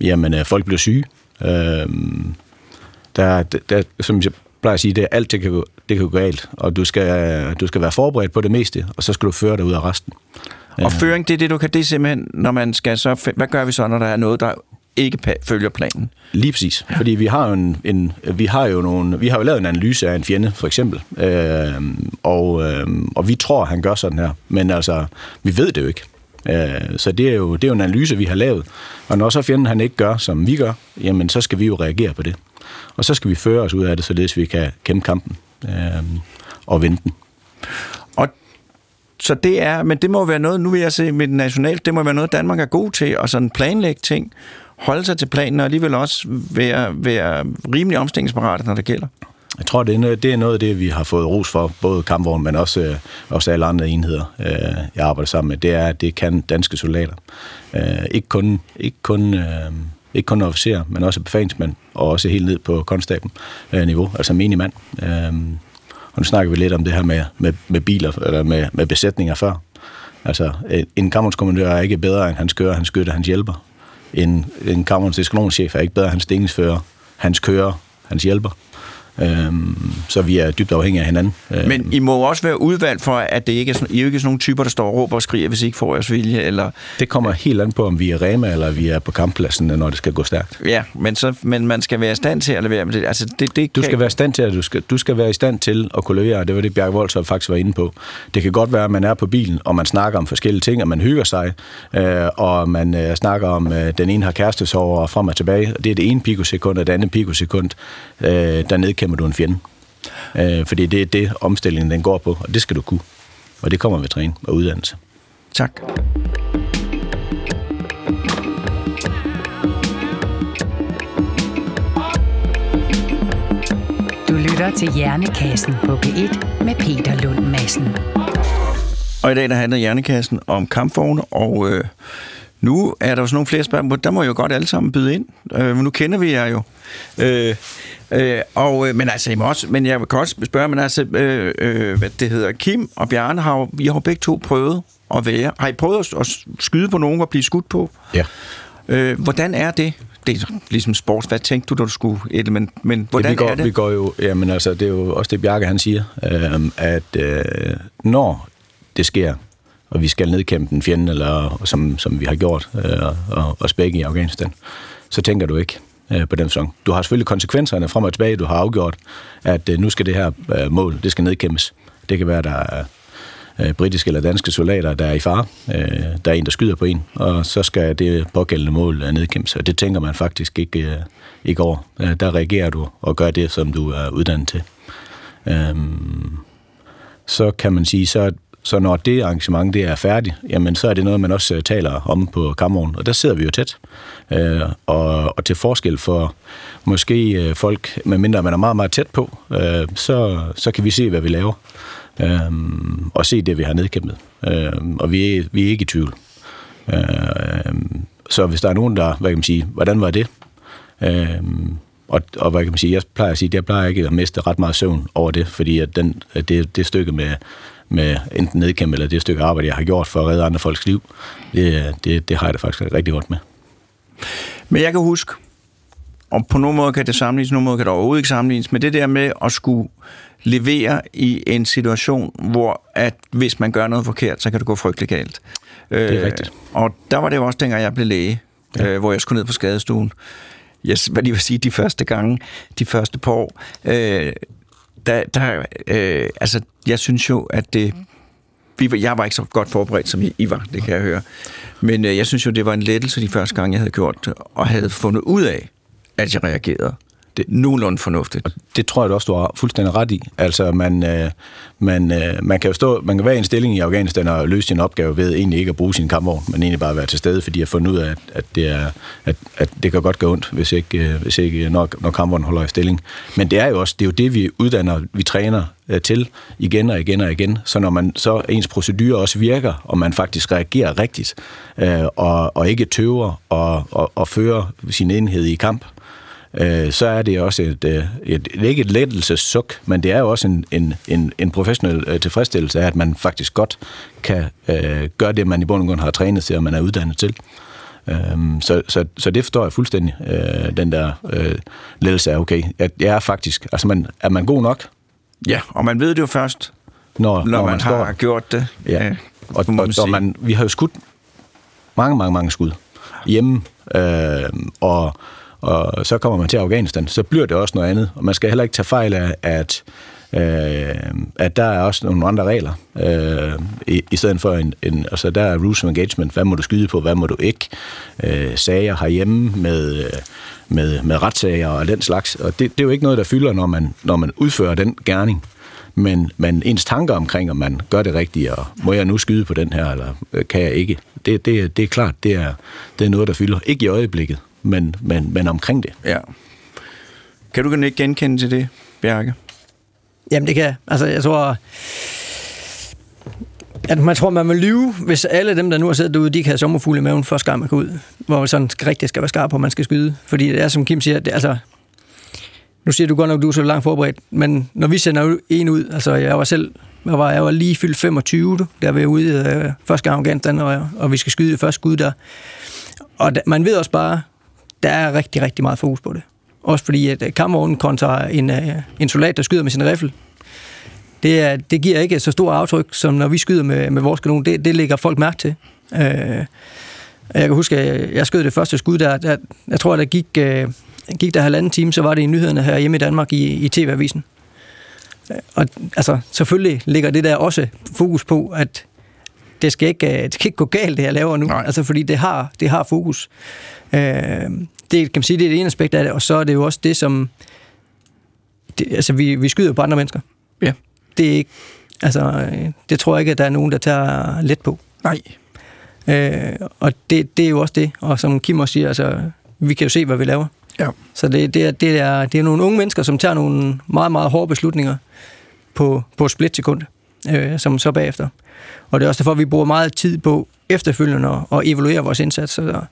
jamen, øh, folk bliver syge. Øh, der, der, som jeg plejer at sige, det er alt, det kan, det kan gå galt, og du skal, du skal være forberedt på det meste, og så skal du føre dig ud af resten. Og føring, det er det, du kan, det er simpelthen, når man skal så, hvad gør vi så, når der er noget, der ikke følger planen? Lige præcis. Fordi vi har jo en, en, vi har jo nogle, vi har jo lavet en analyse af en fjende, for eksempel. Øh, og, øh, og vi tror, han gør sådan her. Men altså, vi ved det jo ikke. Øh, så det er, jo, det er jo en analyse, vi har lavet. Og når så fjenden han ikke gør, som vi gør, jamen så skal vi jo reagere på det. Og så skal vi føre os ud af det, således vi kan kæmpe kampen øh, og vinde den. Og så det er, men det må være noget, nu vil jeg se med den nationalt, det må være noget, Danmark er god til, og sådan planlægge ting, holde sig til planen, og alligevel også være, være rimelig omstillingsparate, når det gælder? Jeg tror, det er, noget, det er noget af det, vi har fået ros for, både kampvogn, men også, øh, også alle andre enheder, øh, jeg arbejder sammen med. Det er, at det kan danske soldater. Øh, ikke kun, ikke kun, øh, ikke kun officer, men også befalingsmand, og også helt ned på konstabel-niveau, øh, altså mand. Øh, og nu snakker vi lidt om det her med, med, med biler, eller med, med besætninger før. Altså, en kammerskommandør er ikke bedre, end hans kører, hans skytter, hans hjælper. En, en kammerens er ikke bedre, end hans delingsfører, hans kører, hans hjælper. Øhm, så vi er dybt afhængige af hinanden. Øhm. Men I må også være udvalgt for, at det ikke er sådan, I er ikke sådan nogle typer, der står og råber og skriger, hvis I ikke får jeres vilje? Eller... Det kommer helt an på, om vi er Rema, eller vi er på kamppladsen, når det skal gå stærkt. Ja, men, så, men man skal være i stand til at levere med det. Altså, det, det du skal kan... være i stand til at, du skal, du skal være i stand til at kunne levere, det var det, Bjarke Voldsøj faktisk var inde på. Det kan godt være, at man er på bilen, og man snakker om forskellige ting, og man hygger sig, øh, og man øh, snakker om, øh, den ene har kærestesorger og frem og tilbage, og det er det ene pikosekund, og det andet pikosekund, øh, der nedkæmper du en fjende. Øh, fordi det er det, omstillingen den går på, og det skal du kunne. Og det kommer ved træning og uddannelse. Tak. Du lytter til Hjernekassen på P1 med Peter Lund Madsen. Og i dag der handler Hjernekassen om kampvogne, og øh, nu er der jo sådan nogle flere spørgsmål. Der må jo godt alle sammen byde ind. Øh, nu kender vi jer jo. Øh, øh, og, øh, men altså, I må også, men jeg kan også spørge, men altså, øh, øh, hvad det hedder, Kim og Bjarne har jo, I har begge to prøvet at være. Har I prøvet at, skyde på nogen og blive skudt på? Ja. Øh, hvordan er det? Det er ligesom sports. Hvad tænkte du, da du skulle et, men, men hvordan ja, vi går, er det? Vi går jo, jamen altså, det er jo også det, Bjarke han siger, øh, at øh, når det sker, og vi skal nedkæmpe en fjende, eller, som, som vi har gjort, øh, og, og spække i Afghanistan, så tænker du ikke øh, på den sæson. Du har selvfølgelig konsekvenserne frem og tilbage. Du har afgjort, at øh, nu skal det her øh, mål, det skal nedkæmpes. Det kan være, der er øh, britiske eller danske soldater, der er i fare. Øh, der er en, der skyder på en, og så skal det pågældende mål øh, nedkæmpes. Og det tænker man faktisk ikke, øh, ikke over. Øh, der reagerer du og gør det, som du er uddannet til. Øh, så kan man sige, så så når det arrangement det er færdigt, jamen så er det noget, man også øh, taler om på kammeren, og der sidder vi jo tæt. Øh, og, og til forskel for måske øh, folk, medmindre man er meget, meget tæt på, øh, så, så kan vi se, hvad vi laver. Øh, og se det, vi har nedkæmpet. Øh, og vi er, vi er ikke i tvivl. Øh, så hvis der er nogen, der, hvad kan man sige, hvordan var det? Øh, og, og hvad kan man sige, jeg plejer at sige, jeg plejer ikke at miste ret meget søvn over det, fordi at den, det, det stykke med, med enten nedkæmpe eller det stykke arbejde, jeg har gjort for at redde andre folks liv, det, det, det har jeg da faktisk rigtig godt med. Men jeg kan huske, og på nogle måder kan det sammenlignes, på nogle måder kan det overhovedet ikke sammenlignes, med det der med at skulle levere i en situation, hvor at hvis man gør noget forkert, så kan det gå frygtelig galt. Det er rigtigt. Øh, og der var det jo også dengang, jeg blev læge, ja. øh, hvor jeg skulle ned på skadestuen. Jeg, hvad lige vil sige, de første gange, de første par år, øh, der, der, øh, altså, jeg synes jo, at det... Vi, jeg var ikke så godt forberedt, som I, I var, det kan jeg høre. Men øh, jeg synes jo, det var en lettelse de første gange, jeg havde gjort det, og havde fundet ud af, at jeg reagerede det, nogenlunde fornuftigt. Og det tror jeg også, du har fuldstændig ret i. Altså, man, øh, man, øh, man kan jo stå, man kan være i en stilling i Afghanistan og løse sin opgave ved egentlig ikke at bruge sin kampvogn, men egentlig bare være til stede, fordi jeg har fundet ud af, at, at, det, er, at, at det kan godt gå ondt, hvis ikke, øh, hvis ikke øh, når, når kampvognen holder i stilling. Men det er jo også det, er jo det vi uddanner, vi træner øh, til igen og igen og igen. Så når man så ens procedure også virker, og man faktisk reagerer rigtigt, øh, og, og ikke tøver og, og, og fører sin enhed i kamp, øh, så er det også et, øh, et, et, ikke et lettelsessuk, men det er jo også en, en, en, en professionel øh, tilfredsstillelse af, at man faktisk godt kan øh, gøre det, man i bund og grund har trænet til, og man er uddannet til. Øhm, så, så, så det forstår jeg fuldstændig, øh, den der øh, ledelse af, okay, at jeg er faktisk, altså man, er man god nok? Ja, og man ved det jo først, når, når, når man, man har står. gjort det. Ja, øh, og, og, og man, vi har jo skudt mange, mange, mange skud hjemme, øh, og og så kommer man til Afghanistan, så bliver det også noget andet. Og man skal heller ikke tage fejl af, at, øh, at der er også nogle andre regler, øh, i, i stedet for en, en, altså der er rules of engagement, hvad må du skyde på, hvad må du ikke, øh, sager herhjemme med, øh, med, med retssager og den slags, og det, det er jo ikke noget, der fylder, når man, når man udfører den gerning. Men, men ens tanker omkring, om man gør det rigtigt, og må jeg nu skyde på den her, eller øh, kan jeg ikke, det, det, det er klart, det er, det er noget, der fylder. Ikke i øjeblikket, men, men, men omkring det. Ja. Kan du ikke genkende til det, Bjarke? Jamen, det kan jeg. Altså, jeg tror... At man tror, man vil lyve, hvis alle dem, der nu har siddet derude, de kan have sommerfugle i maven første gang, man går ud. Hvor man sådan rigtig skal være skarp på, man skal skyde. Fordi det er, som Kim siger, det, altså, nu siger du godt nok, at du er så langt forberedt, men når vi sender en ud, altså jeg var selv, jeg var, jeg var lige fyldt 25, du, der var jeg ude øh, første gang Afghanistan, og, og vi skal skyde det første skud der. Og da, man ved også bare, der er rigtig, rigtig meget fokus på det. Også fordi, at øh, kampvognen kontra en, øh, en soldat, der skyder med sin riffel, det, er, det giver ikke så stor aftryk, som når vi skyder med, med vores kanon. Det, det lægger folk mærke til. Øh, jeg kan huske, at jeg skød det første skud der. der jeg tror, der gik, øh, gik der halvanden time, så var det i nyhederne her hjemme i Danmark i, i TV-avisen. Øh, og altså, selvfølgelig ligger det der også fokus på, at det skal ikke, det skal ikke gå galt, det jeg laver nu. Nej. Altså, fordi det har, det har fokus. Øh, det kan man sige, det er det ene aspekt af det, og så er det jo også det, som... Det, altså, vi, vi skyder på andre mennesker. Ja. Det er ikke... Altså, det tror jeg ikke, at der er nogen, der tager let på. Nej. Øh, og det, det er jo også det. Og som Kim også siger, altså, vi kan jo se, hvad vi laver. Ja. Så det, det, er, det, er, det er nogle unge mennesker, som tager nogle meget, meget hårde beslutninger på, på et splitsekund, øh, som så bagefter. Og det er også derfor, vi bruger meget tid på efterfølgende at, evaluere vores indsatser,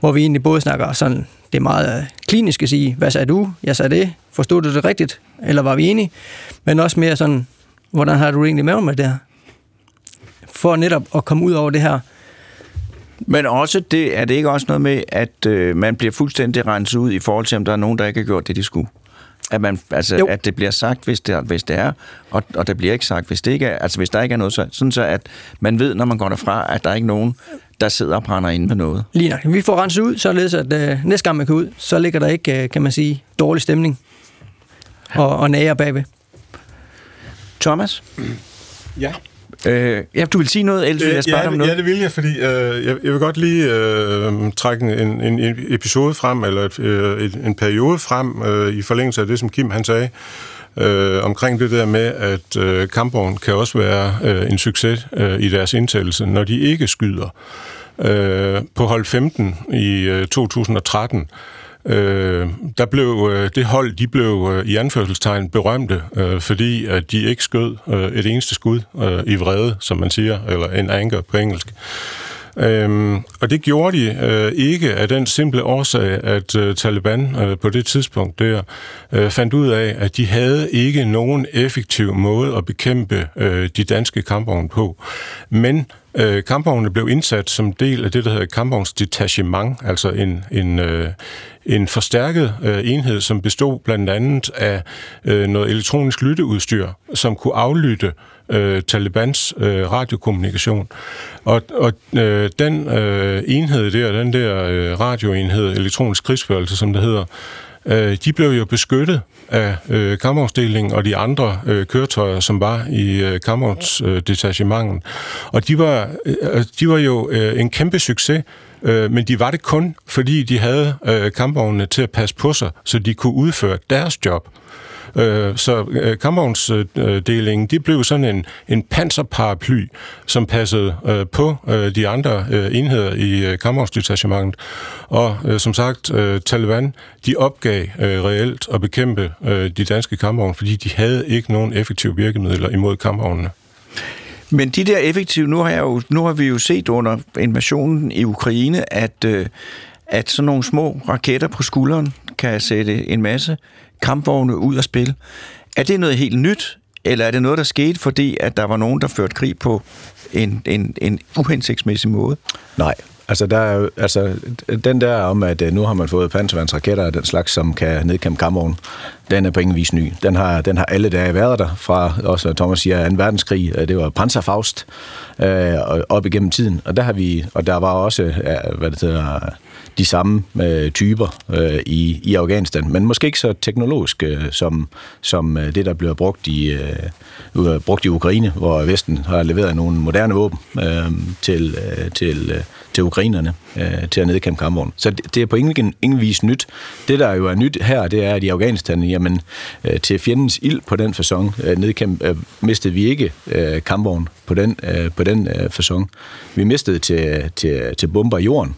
hvor vi egentlig både snakker sådan, det er meget øh, klinisk at sige, hvad sagde du? Jeg sagde det. Forstod du det rigtigt? Eller var vi enige? Men også mere sådan, hvordan har du egentlig med med det her? For netop at komme ud over det her, men også det, er det ikke også noget med, at øh, man bliver fuldstændig renset ud i forhold til, om der er nogen, der ikke har gjort det, de skulle? At, man, altså, at det bliver sagt, hvis det, hvis det er, og, og det bliver ikke sagt, hvis det ikke er. Altså hvis der ikke er noget, så, sådan så at man ved, når man går derfra, at der er ikke nogen, der sidder og brænder ind med noget. Lige nok. Vi får renset ud, således at øh, næste gang man kan ud, så ligger der ikke, øh, kan man sige, dårlig stemning og, og nager bagved. Thomas? Ja. Øh, ja, du vil sige noget, ellers vil jeg spørge ja, om noget. Ja, det vil jeg, fordi øh, jeg, jeg vil godt lige øh, trække en, en, en episode frem, eller et, øh, et, en periode frem, øh, i forlængelse af det, som Kim han sagde, øh, omkring det der med, at øh, kampvogn kan også være øh, en succes øh, i deres indtagelse, når de ikke skyder. Øh, på hold 15 i øh, 2013, Øh, der blev øh, det hold, de blev øh, i anførselstegn berømte, øh, fordi at de ikke skød øh, et eneste skud øh, i vrede, som man siger, eller en anger på engelsk. Øhm, og det gjorde de øh, ikke af den simple årsag, at øh, Taliban øh, på det tidspunkt der øh, fandt ud af, at de havde ikke nogen effektiv måde at bekæmpe øh, de danske kampvogne på. Men øh, kampvognene blev indsat som del af det, der hedder kampvognsdetachement, altså en, en, øh, en forstærket øh, enhed, som bestod blandt andet af øh, noget elektronisk lytteudstyr, som kunne aflytte øh, Talibans øh, radiokommunikation. Og, og øh, den øh, enhed der, den der øh, radioenhed, elektronisk krigsførelse, som det hedder, øh, de blev jo beskyttet af øh, kampvognsdelingen og de andre øh, køretøjer, som var i øh, kampvognsdetachementet. Øh, og de var, øh, de var jo øh, en kæmpe succes, øh, men de var det kun, fordi de havde øh, kampvognene til at passe på sig, så de kunne udføre deres job. Øh, så øh, kampvognsdelingen, de blev sådan en, en panserparaply, som passede øh, på øh, de andre øh, enheder i øh, kampvognsdetachementet. Og øh, som sagt, øh, Taliban, de opgav øh, reelt at bekæmpe øh, de danske kampvogne, fordi de havde ikke nogen effektive virkemidler imod kampvognene. Men de der effektive, nu har, jeg jo, nu har vi jo set under invasionen i Ukraine, at, øh, at sådan nogle små raketter på skulderen kan sætte en masse kampvogne ud af spil. Er det noget helt nyt, eller er det noget, der skete, fordi at der var nogen, der førte krig på en, en, en uhensigtsmæssig måde? Nej, Altså, der er altså, den der om, at øh, nu har man fået panservandsraketter og den slags, som kan nedkæmpe kampvogn, den er på ingen vis ny. Den har, den har alle dage været der fra, også Thomas siger, 2. verdenskrig. Øh, det var Panzerfaust øh, op igennem tiden. Og der har vi, og der var også, øh, hvad det hedder, de samme øh, typer øh, i, i Afghanistan, men måske ikke så teknologisk øh, som, som øh, det, der bliver brugt i, øh, brugt i Ukraine, hvor Vesten har leveret nogle moderne våben øh, til, øh, til, øh, til ukrainerne øh, til at nedkæmpe kampvognen. Så det, det er på ingen, ingen vis nyt. Det, der jo er nyt her, det er, at i Afghanistan, jamen, øh, til fjendens ild på den façon, øh, nedkæmpe, øh, mistede vi ikke øh, kampvogn på den, øh, på den øh, façon. Vi mistede til, til, til bomber i jorden,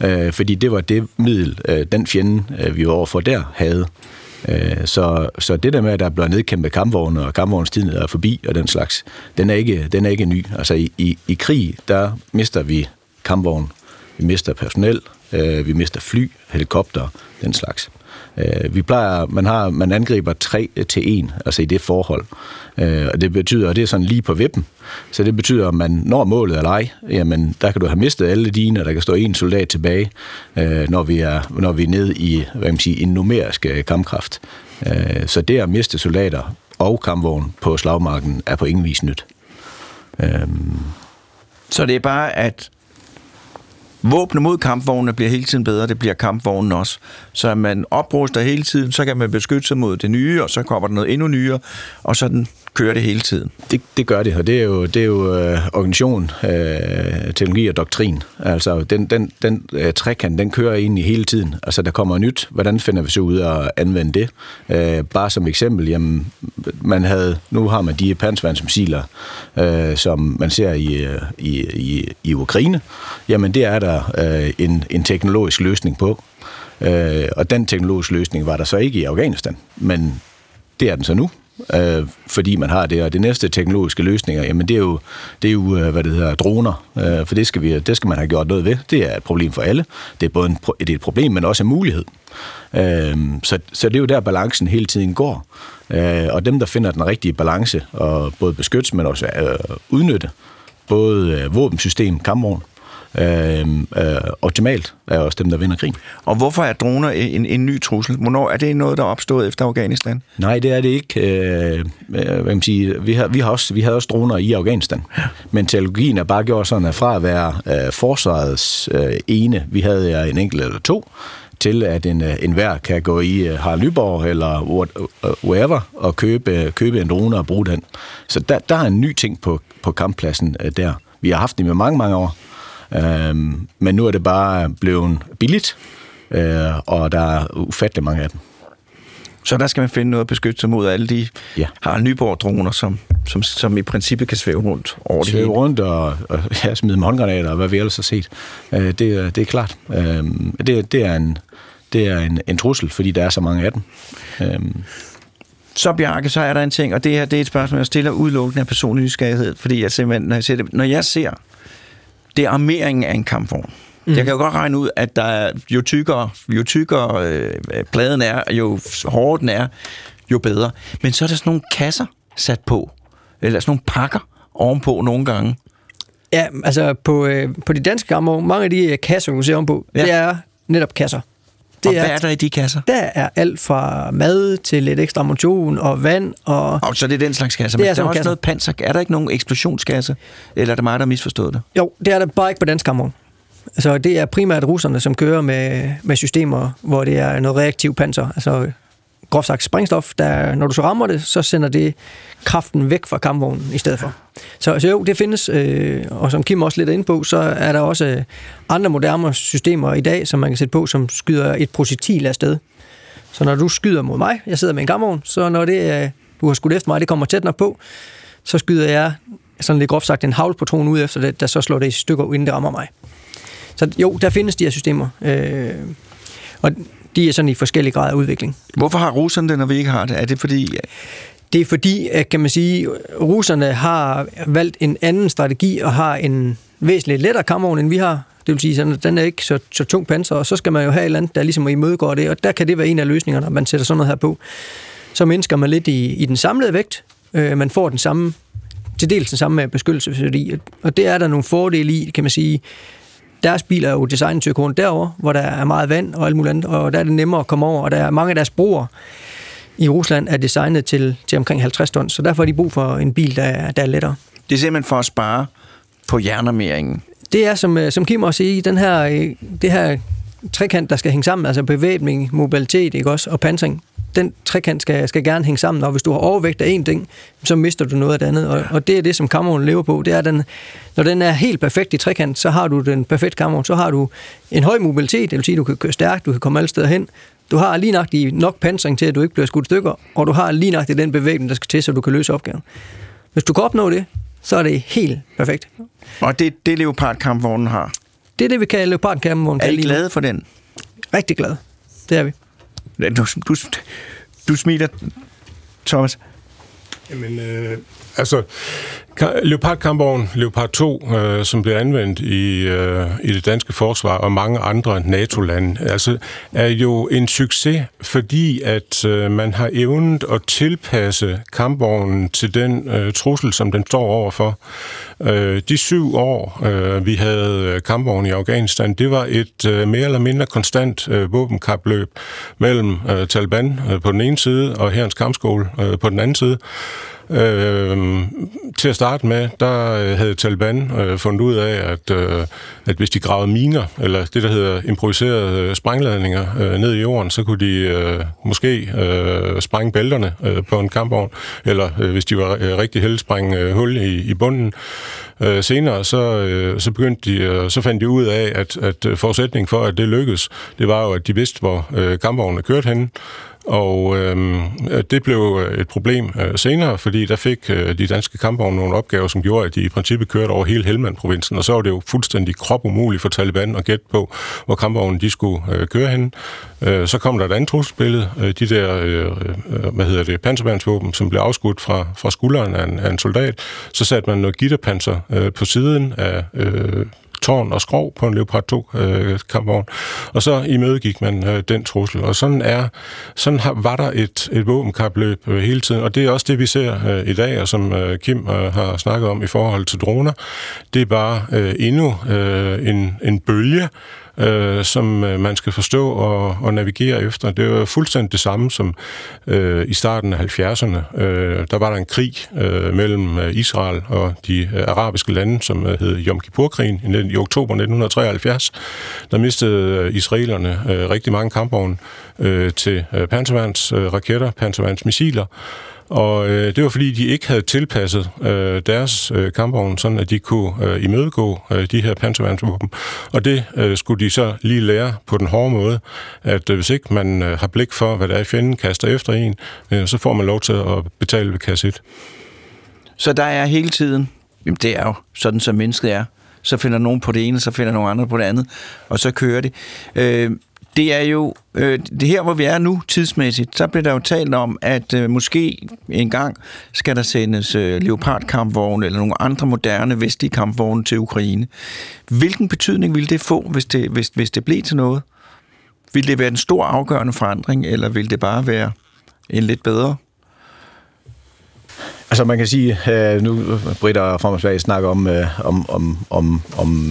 øh, fordi det var det middel, øh, den fjende, øh, vi var overfor der, havde. Øh, så, så det der med, at der bliver nedkæmpet kampvogne, og kampvognstiden er forbi, og den slags, den er ikke, den er ikke ny. Altså i, i, i krig, der mister vi kampvogn, vi mister personel, øh, vi mister fly, helikopter, den slags. Øh, vi plejer, man, har, man angriber 3 til 1, altså i det forhold. Øh, og det betyder, og det er sådan lige på vippen, så det betyder, at man når målet eller ej, jamen der kan du have mistet alle dine, og der kan stå en soldat tilbage, øh, når, vi er, når vi er nede i hvad man siger, en numerisk øh, kampkraft. Øh, så det at miste soldater og kampvogn på slagmarken er på ingen vis nyt. Øh, Så det er bare, at våbne mod kampvognene bliver hele tiden bedre, det bliver kampvognen også. Så man opruster hele tiden, så kan man beskytte sig mod det nye, og så kommer der noget endnu nyere, og sådan kører det hele tiden. Det, det gør det, og det er jo, det er jo øh, organisation, øh, teknologi og doktrin. Altså, den, den, den øh, trekant, den kører egentlig hele tiden. Altså, der kommer nyt. Hvordan finder vi så ud af at anvende det? Øh, bare som eksempel, jamen, man havde, nu har man de pansvandsmissiler, øh, som man ser i, øh, i, i, i Ukraine. Jamen, det er der øh, en, en teknologisk løsning på. Øh, og den teknologiske løsning var der så ikke i Afghanistan, men det er den så nu øh, fordi man har det. Og det næste teknologiske løsninger, jamen det er jo, det er jo øh, hvad det hedder, droner, øh, for det skal, vi, det skal man have gjort noget ved. Det er et problem for alle. Det er både en, det er et problem, men også en mulighed. Øh, så, så det er jo der, balancen hele tiden går. Øh, og dem, der finder den rigtige balance, og både beskytte, men også øh, udnytte, både øh, våbensystem, kampvogn, øh, øh, optimalt er også dem, der vinder krigen. Og hvorfor er droner en, en ny trussel? Hvornår er det noget, der er opstået efter Afghanistan? Nej, det er det ikke. Øh, hvad man sige, vi, har, vi, har også, vi havde også droner i Afghanistan. Ja. Men teknologien er bare gjort sådan, at fra at være øh, forsvarets øh, ene, vi havde en enkelt eller to, til at en, en hver kan gå i Harald Nyborg eller wherever og købe, købe en drone og bruge den. Så der, der er en ny ting på, på kamppladsen der. Vi har haft det med mange, mange år. Øhm, men nu er det bare blevet billigt, øh, og der er ufattelig mange af dem. Så der skal man finde noget at beskytte sig mod alle de ja. har Nyborg-droner, som, som, som i princippet kan svæve rundt over det Svæve rundt og, og ja, smide håndgranater og hvad vi ellers har set. Øh, det, det er klart. Øh, det, det er, en, det er en, en trussel, fordi der er så mange af dem. Øh. Så Bjarke, så er der en ting, og det her det er et spørgsmål, jeg stiller udelukkende af personlig nysgerrighed, fordi jeg simpelthen, når jeg ser, det, når jeg ser det er armeringen af en kampvogn. Mm. Jeg kan jo godt regne ud, at der er, jo tykkere, jo tykkere øh, pladen er, jo hårdere den er, jo bedre. Men så er der sådan nogle kasser sat på, eller sådan nogle pakker ovenpå nogle gange. Ja, altså på, øh, på de danske gamle, mange af de øh, kasser, du ser ovenpå, ja. det er netop kasser. Det og er, hvad er der i de kasser? Der er alt fra mad til lidt ekstra motion og vand. Og, og så det er den slags kasser. Men det er der er også kasser. noget panser. Er der ikke nogen eksplosionskasse? Eller er det mig, der har misforstået det? Jo, det er der bare ikke på dansk kammer. Altså, det er primært russerne, som kører med, med systemer, hvor det er noget reaktiv panser. Altså groft sagt springstof, der, når du så rammer det, så sender det kraften væk fra kampvognen i stedet for. Så, så jo, det findes, øh, og som Kim også lidt ind på, så er der også øh, andre moderne systemer i dag, som man kan sætte på, som skyder et projektil afsted. Så når du skyder mod mig, jeg sidder med en kampvogn, så når det, øh, du har skudt efter mig, det kommer tæt nok på, så skyder jeg sådan lidt groft sagt en havlpatron ud efter det, der så slår det i stykker, inden det rammer mig. Så jo, der findes de her systemer. Øh, og de er sådan i forskellige grader af udvikling. Hvorfor har russerne det, når vi ikke har det? Er det fordi... Det er fordi, at kan man sige, russerne har valgt en anden strategi og har en væsentligt lettere kampvogn, end vi har. Det vil sige, at den er ikke så, så tung panser, og så skal man jo have et eller andet, der ligesom imødegår det, og der kan det være en af løsningerne, når man sætter sådan noget her på. Så mindsker man lidt i, i den samlede vægt. Øh, man får den samme, til dels den samme beskyttelsesværdi, og det er der nogle fordele i, kan man sige deres biler er jo designet til at derover, hvor der er meget vand og alt muligt andet, og der er det nemmere at komme over, og der er mange af deres broer i Rusland er designet til, til omkring 50 tons, så derfor har de brug for en bil, der, er, der er lettere. Det er simpelthen for at spare på hjernermeringen. Det er, som, øh, som Kim også siger, den her, øh, det her trekant, der skal hænge sammen, altså bevæbning, mobilitet ikke også, og pansring, den trekant skal, skal gerne hænge sammen, og hvis du har overvægt af en ting, så mister du noget af det andet, og, og det er det, som kammeren lever på, det er, den, når den er helt perfekt i trekant, så har du den perfekte kammeren, så har du en høj mobilitet, det vil sige, du kan køre stærkt, du kan komme alle steder hen, du har lige nøjagtigt nok pansring til, at du ikke bliver skudt stykker, og du har lige nøjagtigt den bevægning, der skal til, så du kan løse opgaven. Hvis du kan opnå det, så er det helt perfekt. Og det det Leopard-kampvognen har? Det er det, vi kalder Leopard Cameron. Er I glade for den? Rigtig glade. Det er vi. Du, du, du smiler, Thomas. Jamen, øh, altså, Leopard kampvogn, Leopard 2, øh, som blev anvendt i, øh, i det danske forsvar og mange andre NATO-lande, altså, er jo en succes, fordi at øh, man har evnet at tilpasse kampvognen til den øh, trussel, som den står overfor. Øh, de syv år, øh, vi havde øh, kampvogn i Afghanistan, det var et øh, mere eller mindre konstant øh, våbenkapløb mellem øh, Taliban øh, på den ene side og herrens kampskole øh, på den anden side. Øh, til at starte med, der øh, havde Taliban øh, fundet ud af, at, øh, at hvis de gravede miner, eller det, der hedder improviserede øh, sprængladninger øh, ned i jorden, så kunne de øh, måske øh, sprænge bælterne øh, på en kampvogn, eller øh, hvis de var øh, rigtig heldige, sprænge øh, hul i, i bunden. Øh, senere så, øh, så begyndte de, øh, så fandt de ud af, at, at øh, forudsætningen for, at det lykkedes, det var jo, at de vidste, hvor øh, kampvognene kørte hen, og øhm, øh, det blev øh, et problem øh, senere, fordi der fik øh, de danske kampvogne nogle opgaver, som gjorde, at de i princippet kørte over hele Helmand-provincen, og så var det jo fuldstændig kropumuligt for Taliban at gætte på, hvor kampvognen de skulle øh, køre hen. Øh, så kom der et andet trusselsbillede, øh, de der, øh, øh hvad hedder det, panserbandsvåben, som blev afskudt fra, fra skulderen af en, af en soldat. Så satte man noget gitterpanser øh, på siden af øh, tårn og skrov på en Leopard 2 øh, kampvogn. Og så imødegik man øh, den trussel. Og sådan er sådan har, var der et, et våbenkapløb øh, hele tiden. Og det er også det, vi ser øh, i dag, og som øh, Kim øh, har snakket om i forhold til droner. Det er bare øh, endnu øh, en, en bølge, øh, som øh, man skal forstå og, og navigere efter. Det var fuldstændig det samme som øh, i starten af 70'erne. Øh, der var der en krig øh, mellem øh, Israel og de øh, arabiske lande, som øh, hed Yom Kippur-krigen i, i oktober 1973. Der mistede øh, israelerne øh, rigtig mange kampvogne øh, til øh, panservandsraketter, øh, panservandsmissiler, og øh, det var fordi, de ikke havde tilpasset øh, deres øh, kampvogn, sådan at de kunne øh, imødegå øh, de her panservandsvåben. Og det øh, skulle de så lige lære på den hårde måde, at øh, hvis ikke man øh, har blik for, hvad der er fjenden kaster efter en, øh, så får man lov til at betale ved kasse 1. Så der er hele tiden, jamen det er jo sådan, som mennesket er, så finder nogen på det ene, så finder nogen andre på det andet, og så kører det. Øh, det er jo øh, det her, hvor vi er nu tidsmæssigt, så bliver der jo talt om, at øh, måske en gang skal der sendes øh, leopardkampvogne eller nogle andre moderne vestlige kampvogne til Ukraine. Hvilken betydning vil det få, hvis det, hvis, hvis det blev til noget? Vil det være en stor afgørende forandring, eller vil det bare være en lidt bedre Altså man kan sige, øh, nu Britter og Frem snakker om, øh, om, om, om, om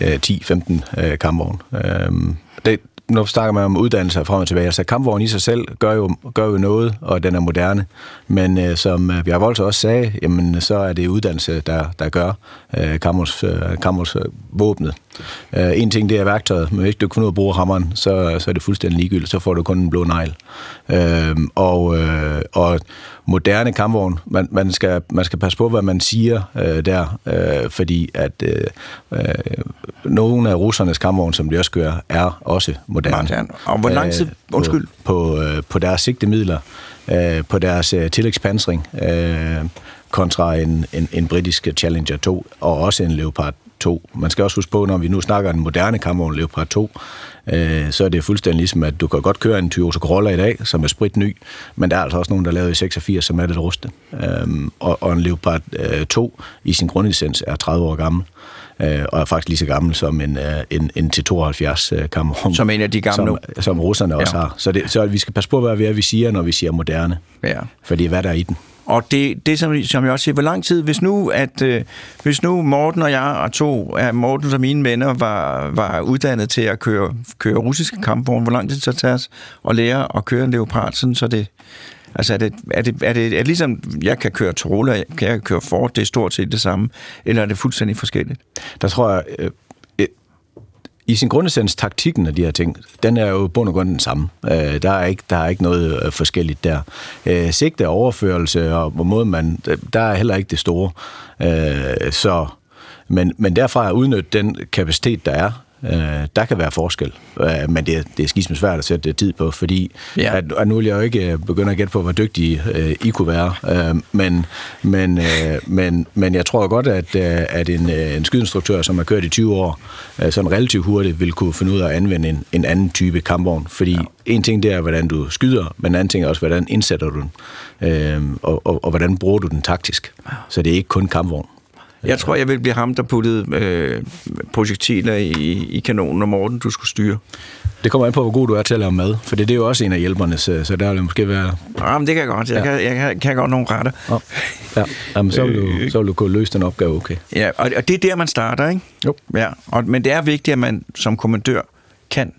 øh, 10-15 øh, kampvogne. Øhm, det, nu snakker man om uddannelse frem og tilbage. Altså kampvognen i sig selv gør jo, gør jo noget, og den er moderne. Men øh, som øh, Bjerg Volds også sagde, jamen, så er det uddannelse, der, der gør øh, kampvognsvåbnet. øh, øh øh, en ting, det er værktøjet, men hvis du kun ud at bruge hammeren, så, så er det fuldstændig ligegyldigt. Så får du kun en blå negl. Øh, og, øh, og moderne kampvogn. Man, man, skal, man skal passe på, hvad man siger øh, der, øh, fordi at øh, øh, nogle af russernes kampvogne, som de også gør, er også moderne. moderne. Og hvor lang tid, øh, undskyld? På, på, øh, på deres sigtemidler, øh, på deres øh, tillægspansring, øh, kontra en, en, en britisk Challenger 2, og også en Leopard 2. Man skal også huske på, når vi nu snakker en moderne kampvogn Leopard 2, øh, så er det fuldstændig ligesom, at du kan godt køre en Toyota Corolla i dag, som er spritny, men der er altså også nogen, der er lavet i 86, som er lidt rustet. Øh, og, og en Leopard øh, 2 i sin grundlicens er 30 år gammel øh, og er faktisk lige så gammel som en, øh, en, en T-72 øh. Som en af de gamle Som, som russerne ja. også har. Så, det, så vi skal passe på, hvad vi siger, når vi siger moderne. Ja. Fordi hvad der er i den. Og det, det som, som jeg også siger, hvor lang tid, hvis nu, at, øh, hvis nu Morten og jeg og to af Morten og mine venner var, var uddannet til at køre, køre russiske kampvogne, hvor lang tid så tager os at lære at køre en Leopard, sådan, så det, Altså er det, er det, er det, er det ligesom, jeg kan køre Corolla, jeg kan køre Ford, det er stort set det samme, eller er det fuldstændig forskelligt? Der tror jeg, øh, i sin grundessens taktikken af de her ting, den er jo bund og grund den samme. Øh, der, er ikke, der er ikke noget øh, forskelligt der. Øh, sigte og overførelse, og hvor måde man, øh, der er heller ikke det store. Øh, så, men, men derfra at udnytte den kapacitet, der er, Øh, der kan være forskel, øh, men det, det er skisme svært at sætte tid på, fordi Ja. ja. at, at nu vil jeg jo ikke øh, begynde at gætte på, hvor dygtige øh, I kunne være, øh, men, men, øh, men, men jeg tror godt, at, øh, at en, øh, en skydinstruktør, som har kørt i 20 år, øh, sådan relativt hurtigt vil kunne finde ud af at anvende en, en anden type kampvogn, fordi ja. en ting det er, hvordan du skyder, men en anden ting er også, hvordan indsætter du den, øh, og, og, og hvordan bruger du den taktisk. Så det er ikke kun kampvogn. Jeg tror, jeg vil blive ham, der puttede øh, projektiler i, i kanonen, og Morten, du skulle styre. Det kommer an på, hvor god du er til at lave mad, for det er jo også en af hjælperne, så, så der vil det måske være... Ah, men det kan jeg godt. Jeg, ja. kan, jeg kan, kan godt nogle retter. Oh, ja, Jamen, så, vil du, så vil du kunne løse den opgave okay. Ja, og, og det er der, man starter, ikke? Jo. Ja, og, men det er vigtigt, at man som kommandør kan,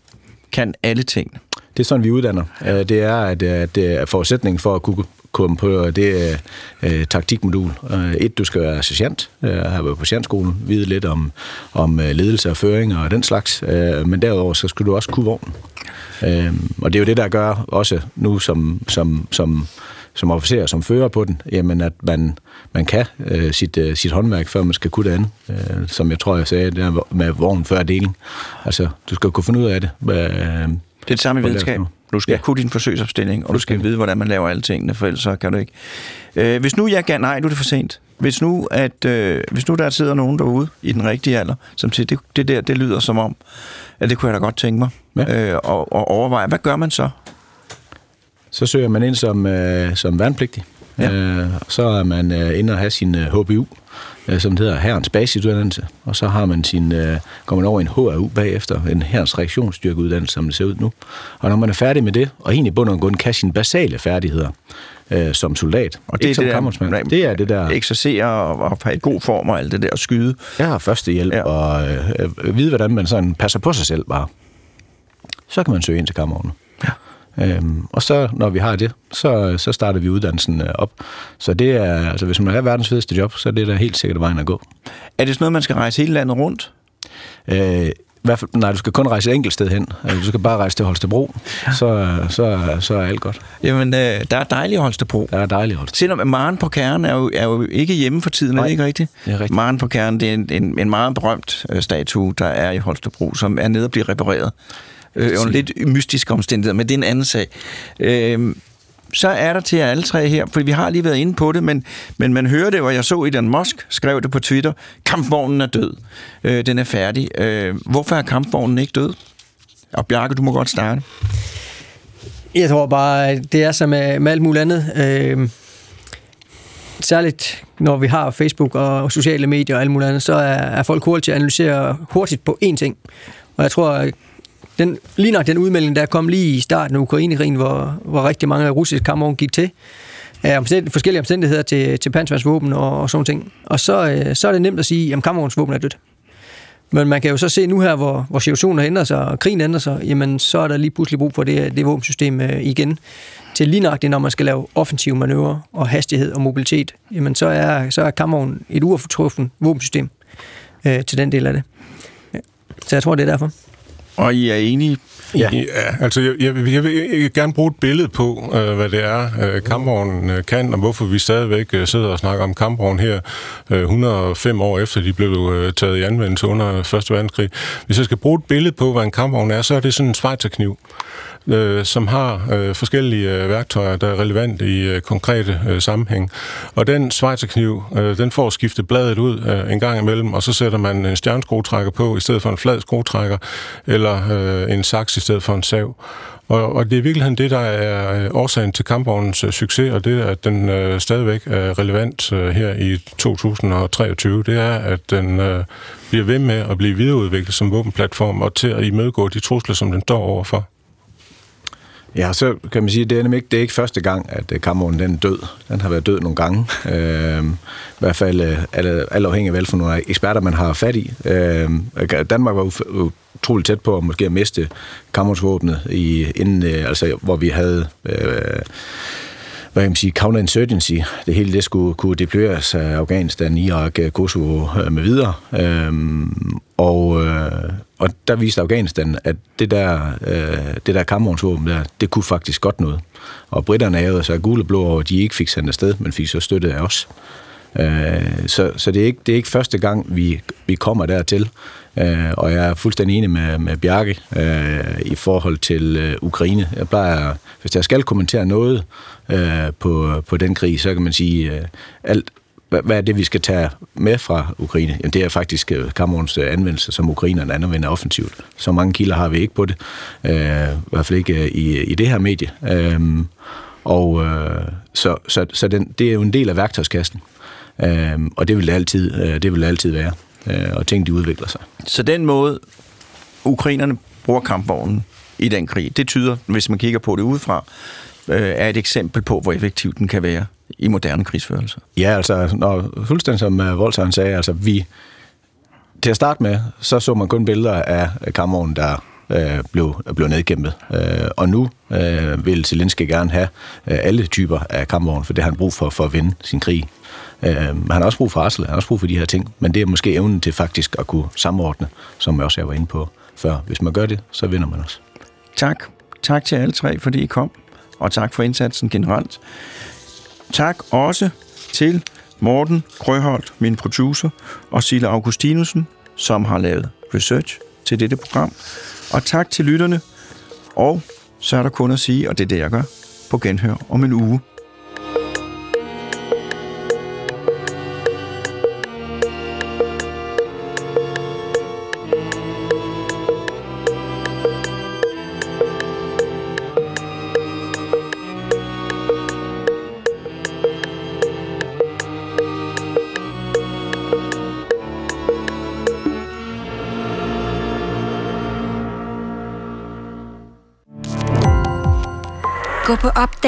kan alle tingene. Det er sådan, vi uddanner. Øh, Det er, at, at, at forudsætningen for at kunne komme på det er uh, taktikmodul. Uh, et, du skal være sergeant, uh, have været på sergeantskolen, vide lidt om, om uh, ledelse og føring og den slags, uh, men derudover så skal du også kunne vognen. Uh, og det er jo det, der gør også nu som, som, som, som officer, som fører på den, jamen at man, man kan uh, sit, uh, sit håndværk, før man skal kunne det andet. Uh, som jeg tror, jeg sagde, det er med vognen før deling. Altså, du skal kunne finde ud af det. Uh, Det er det samme i videnskab. Du skal ja. Kunne din forsøgsopstilling, og du skal vide, hvordan man laver alle tingene, for ellers så kan du ikke. Øh, hvis nu jeg gerne... Nej, nu er det for sent. Hvis nu, at, øh, hvis nu der sidder nogen derude i den rigtige alder, som siger, det, det der, det lyder som om, at det kunne jeg da godt tænke mig, Ja. øh, og, og overveje. Hvad gør man så? Så søger man ind som, øh, som værnepligtig. Ja. Ja. Øh, så er man øh, inde og have sin øh, HBU, øh, som det hedder Herrens basisuddannelse. Og så har man sin, øh, går man over en HRU bagefter, en Herrens reaktionsstyrkeuddannelse, som det ser ud nu. Og når man er færdig med det, og egentlig bund og grund kan sine basale færdigheder øh, som soldat, Og det ikke som er kammersmand. det der, det er det der, Eksercere og, og have god form og alt det der, og skyde. har førstehjælp Ja. ja. og øh, øh, vide, hvordan man sådan passer på sig selv bare. Så kan man søge ind til kammererne. Ja. Øhm, og så, når vi har det, så, så starter vi uddannelsen øh, op. Så det er, altså hvis man har verdens fedeste job, så er det da helt sikkert vejen at gå. Er det sådan noget, man skal rejse hele landet rundt? Øh, i hvert fald, nej, du skal kun rejse et enkelt sted hen. Altså, du skal bare rejse til Holstebro, så, så, så er alt godt. Jamen, øh, der er dejligt i Holstebro. Der er dejligt Holstebro. Selvom Maren på Kernen er jo, er jo ikke hjemme for tiden, er det Nej, ikke rigtigt? det er rigtigt. Maren på Kernen, det er en, en, en meget berømt øh, statue, der er i Holstebro, som er nede og bliver repareret. Øh, under lidt mystiske omstændigheder, men det er en anden sag. Øh, så er der til jer alle tre her, for vi har lige været inde på det, men, men man hører det, og jeg så Elon Musk skrev det på Twitter, kampvognen er død. Øh, den er færdig. Øh, hvorfor er kampvognen ikke død? Og Bjarke, du må godt starte. Jeg tror bare, det er som med, med alt muligt andet. Øh, særligt når vi har Facebook og sociale medier og alt muligt andet, så er, er folk hurtigt til at analysere hurtigt på én ting. Og jeg tror, at den, lige nok den udmelding, der kom lige i starten af Ukraine-krigen, hvor, hvor rigtig mange af russiske kampvogne gik til, af omstænd- forskellige omstændigheder til, til panserværnsvåben og, og sådan ting. Og så, øh, så er det nemt at sige, at kampvognsvåben er dødt. Men man kan jo så se nu her, hvor, hvor situationen ændrer sig, og krigen ændrer sig, jamen så er der lige pludselig brug for det, det våbensystem øh, igen. Til lige nøjagtigt, når man skal lave offensive manøvrer og hastighed og mobilitet, jamen så er, så er kampvognen et uovertruffen våbensystem øh, til den del af det. Så jeg tror, det er derfor. Og I er enige? Ja. Ja, altså jeg, jeg, vil- jeg, vil, jeg vil gerne bruge et billede på, øh, hvad det er, øh, kampvognen øh, kan, og hvorfor vi stadigvæk øh, sidder og snakker om kampvognen her øh, 105 år efter, de blev øh, taget i anvendelse under 1. verdenskrig. Hvis jeg skal bruge et billede på, hvad en kampvogn er, så er det sådan en svejterkniv øh, som har øh, forskellige øh, værktøjer, der er relevante i øh, konkrete øh, sammenhæng. Og den svejserkniv, øh, den får skiftet bladet ud øh, en gang imellem, og så sætter man en stjerneskruetrækker på, i stedet for en flad skruetrækker, eller øh, en saks i stedet for en sav. Og, og det er i virkeligheden det, der er øh, årsagen til kampvognens øh, succes, og det er, at den øh, stadigvæk er relevant øh, her i 2023. Det er, at den øh, bliver ved med at blive videreudviklet som våbenplatform og til at imødegå de trusler, som den står overfor. Ja, så kan man sige, det er nemlig ikke, det er ikke første gang, at øh, den er død. Den har været død nogle gange. Øh, I hvert fald øh, alle, alt, afhængig af, hvad for nogle eksperter, man har fat i. Øh, Danmark var utroligt tæt på at måske at miste kampvognsvåbnet, i, inden, øh, altså, hvor vi havde... Øh, hvad kan man sige, counterinsurgency. Det hele det skulle kunne deployeres af Afghanistan, Irak, Kosovo øh, med videre. Øhm, og, øh, og der viste Afghanistan, at det der, øh, det der kampvognsvåben der, det kunne faktisk godt noget. Og britterne havde så gule og blå over, at de ikke fik sendt afsted, men fik så støttet af os. Øh, Øh, så så det, er ikke, det er ikke første gang, vi, vi kommer dertil. Øh, og jeg er fuldstændig enig med, med Bjarke øh, i forhold til øh, Ukraine. Jeg plejer, hvis jeg skal kommentere noget øh, på, på den krig, så kan man sige, øh, alt, hvad, hvad er det, vi skal tage med fra Ukraine? Jamen, det er faktisk øh, Kamerons øh, anvendelse, som ukrainerne anvender offensivt. Så mange kilder har vi ikke på det. Øh, I hvert fald ikke øh, i, i det her medie. Øh, og øh, så, så, så den, det er jo en del af værktøjskassen. Øh, og det vil det altid, øh, det vil det altid være. Øh, og ting, de udvikler sig. Så den måde, ukrainerne bruger kampvognen i den krig, det tyder, hvis man kigger på det udefra, øh, er et eksempel på, hvor effektiv den kan være i moderne krigsførelse. Ja, altså, når, fuldstændig som uh, sagde, altså vi, til at starte med, så så man kun billeder af kammeren, der øh, blev, blev nedkæmpet. Øh, og nu øh, vil Zelensky gerne have øh, alle typer af kampvogn, for det har han brug for, for at vinde sin krig. Øh, han har også brug for Arsel, han har også brug for de her ting, men det er måske evnen til faktisk at kunne samordne, som jeg også var inde på før. Hvis man gør det, så vinder man også. Tak. Tak til alle tre, fordi I kom, og tak for indsatsen generelt. Tak også til Morten Grøholdt, min producer, og Sille Augustinusen, som har lavet research til dette program. Og tak til lytterne. Og så er der kun at sige, og det er det, jeg gør, på genhør om en uge.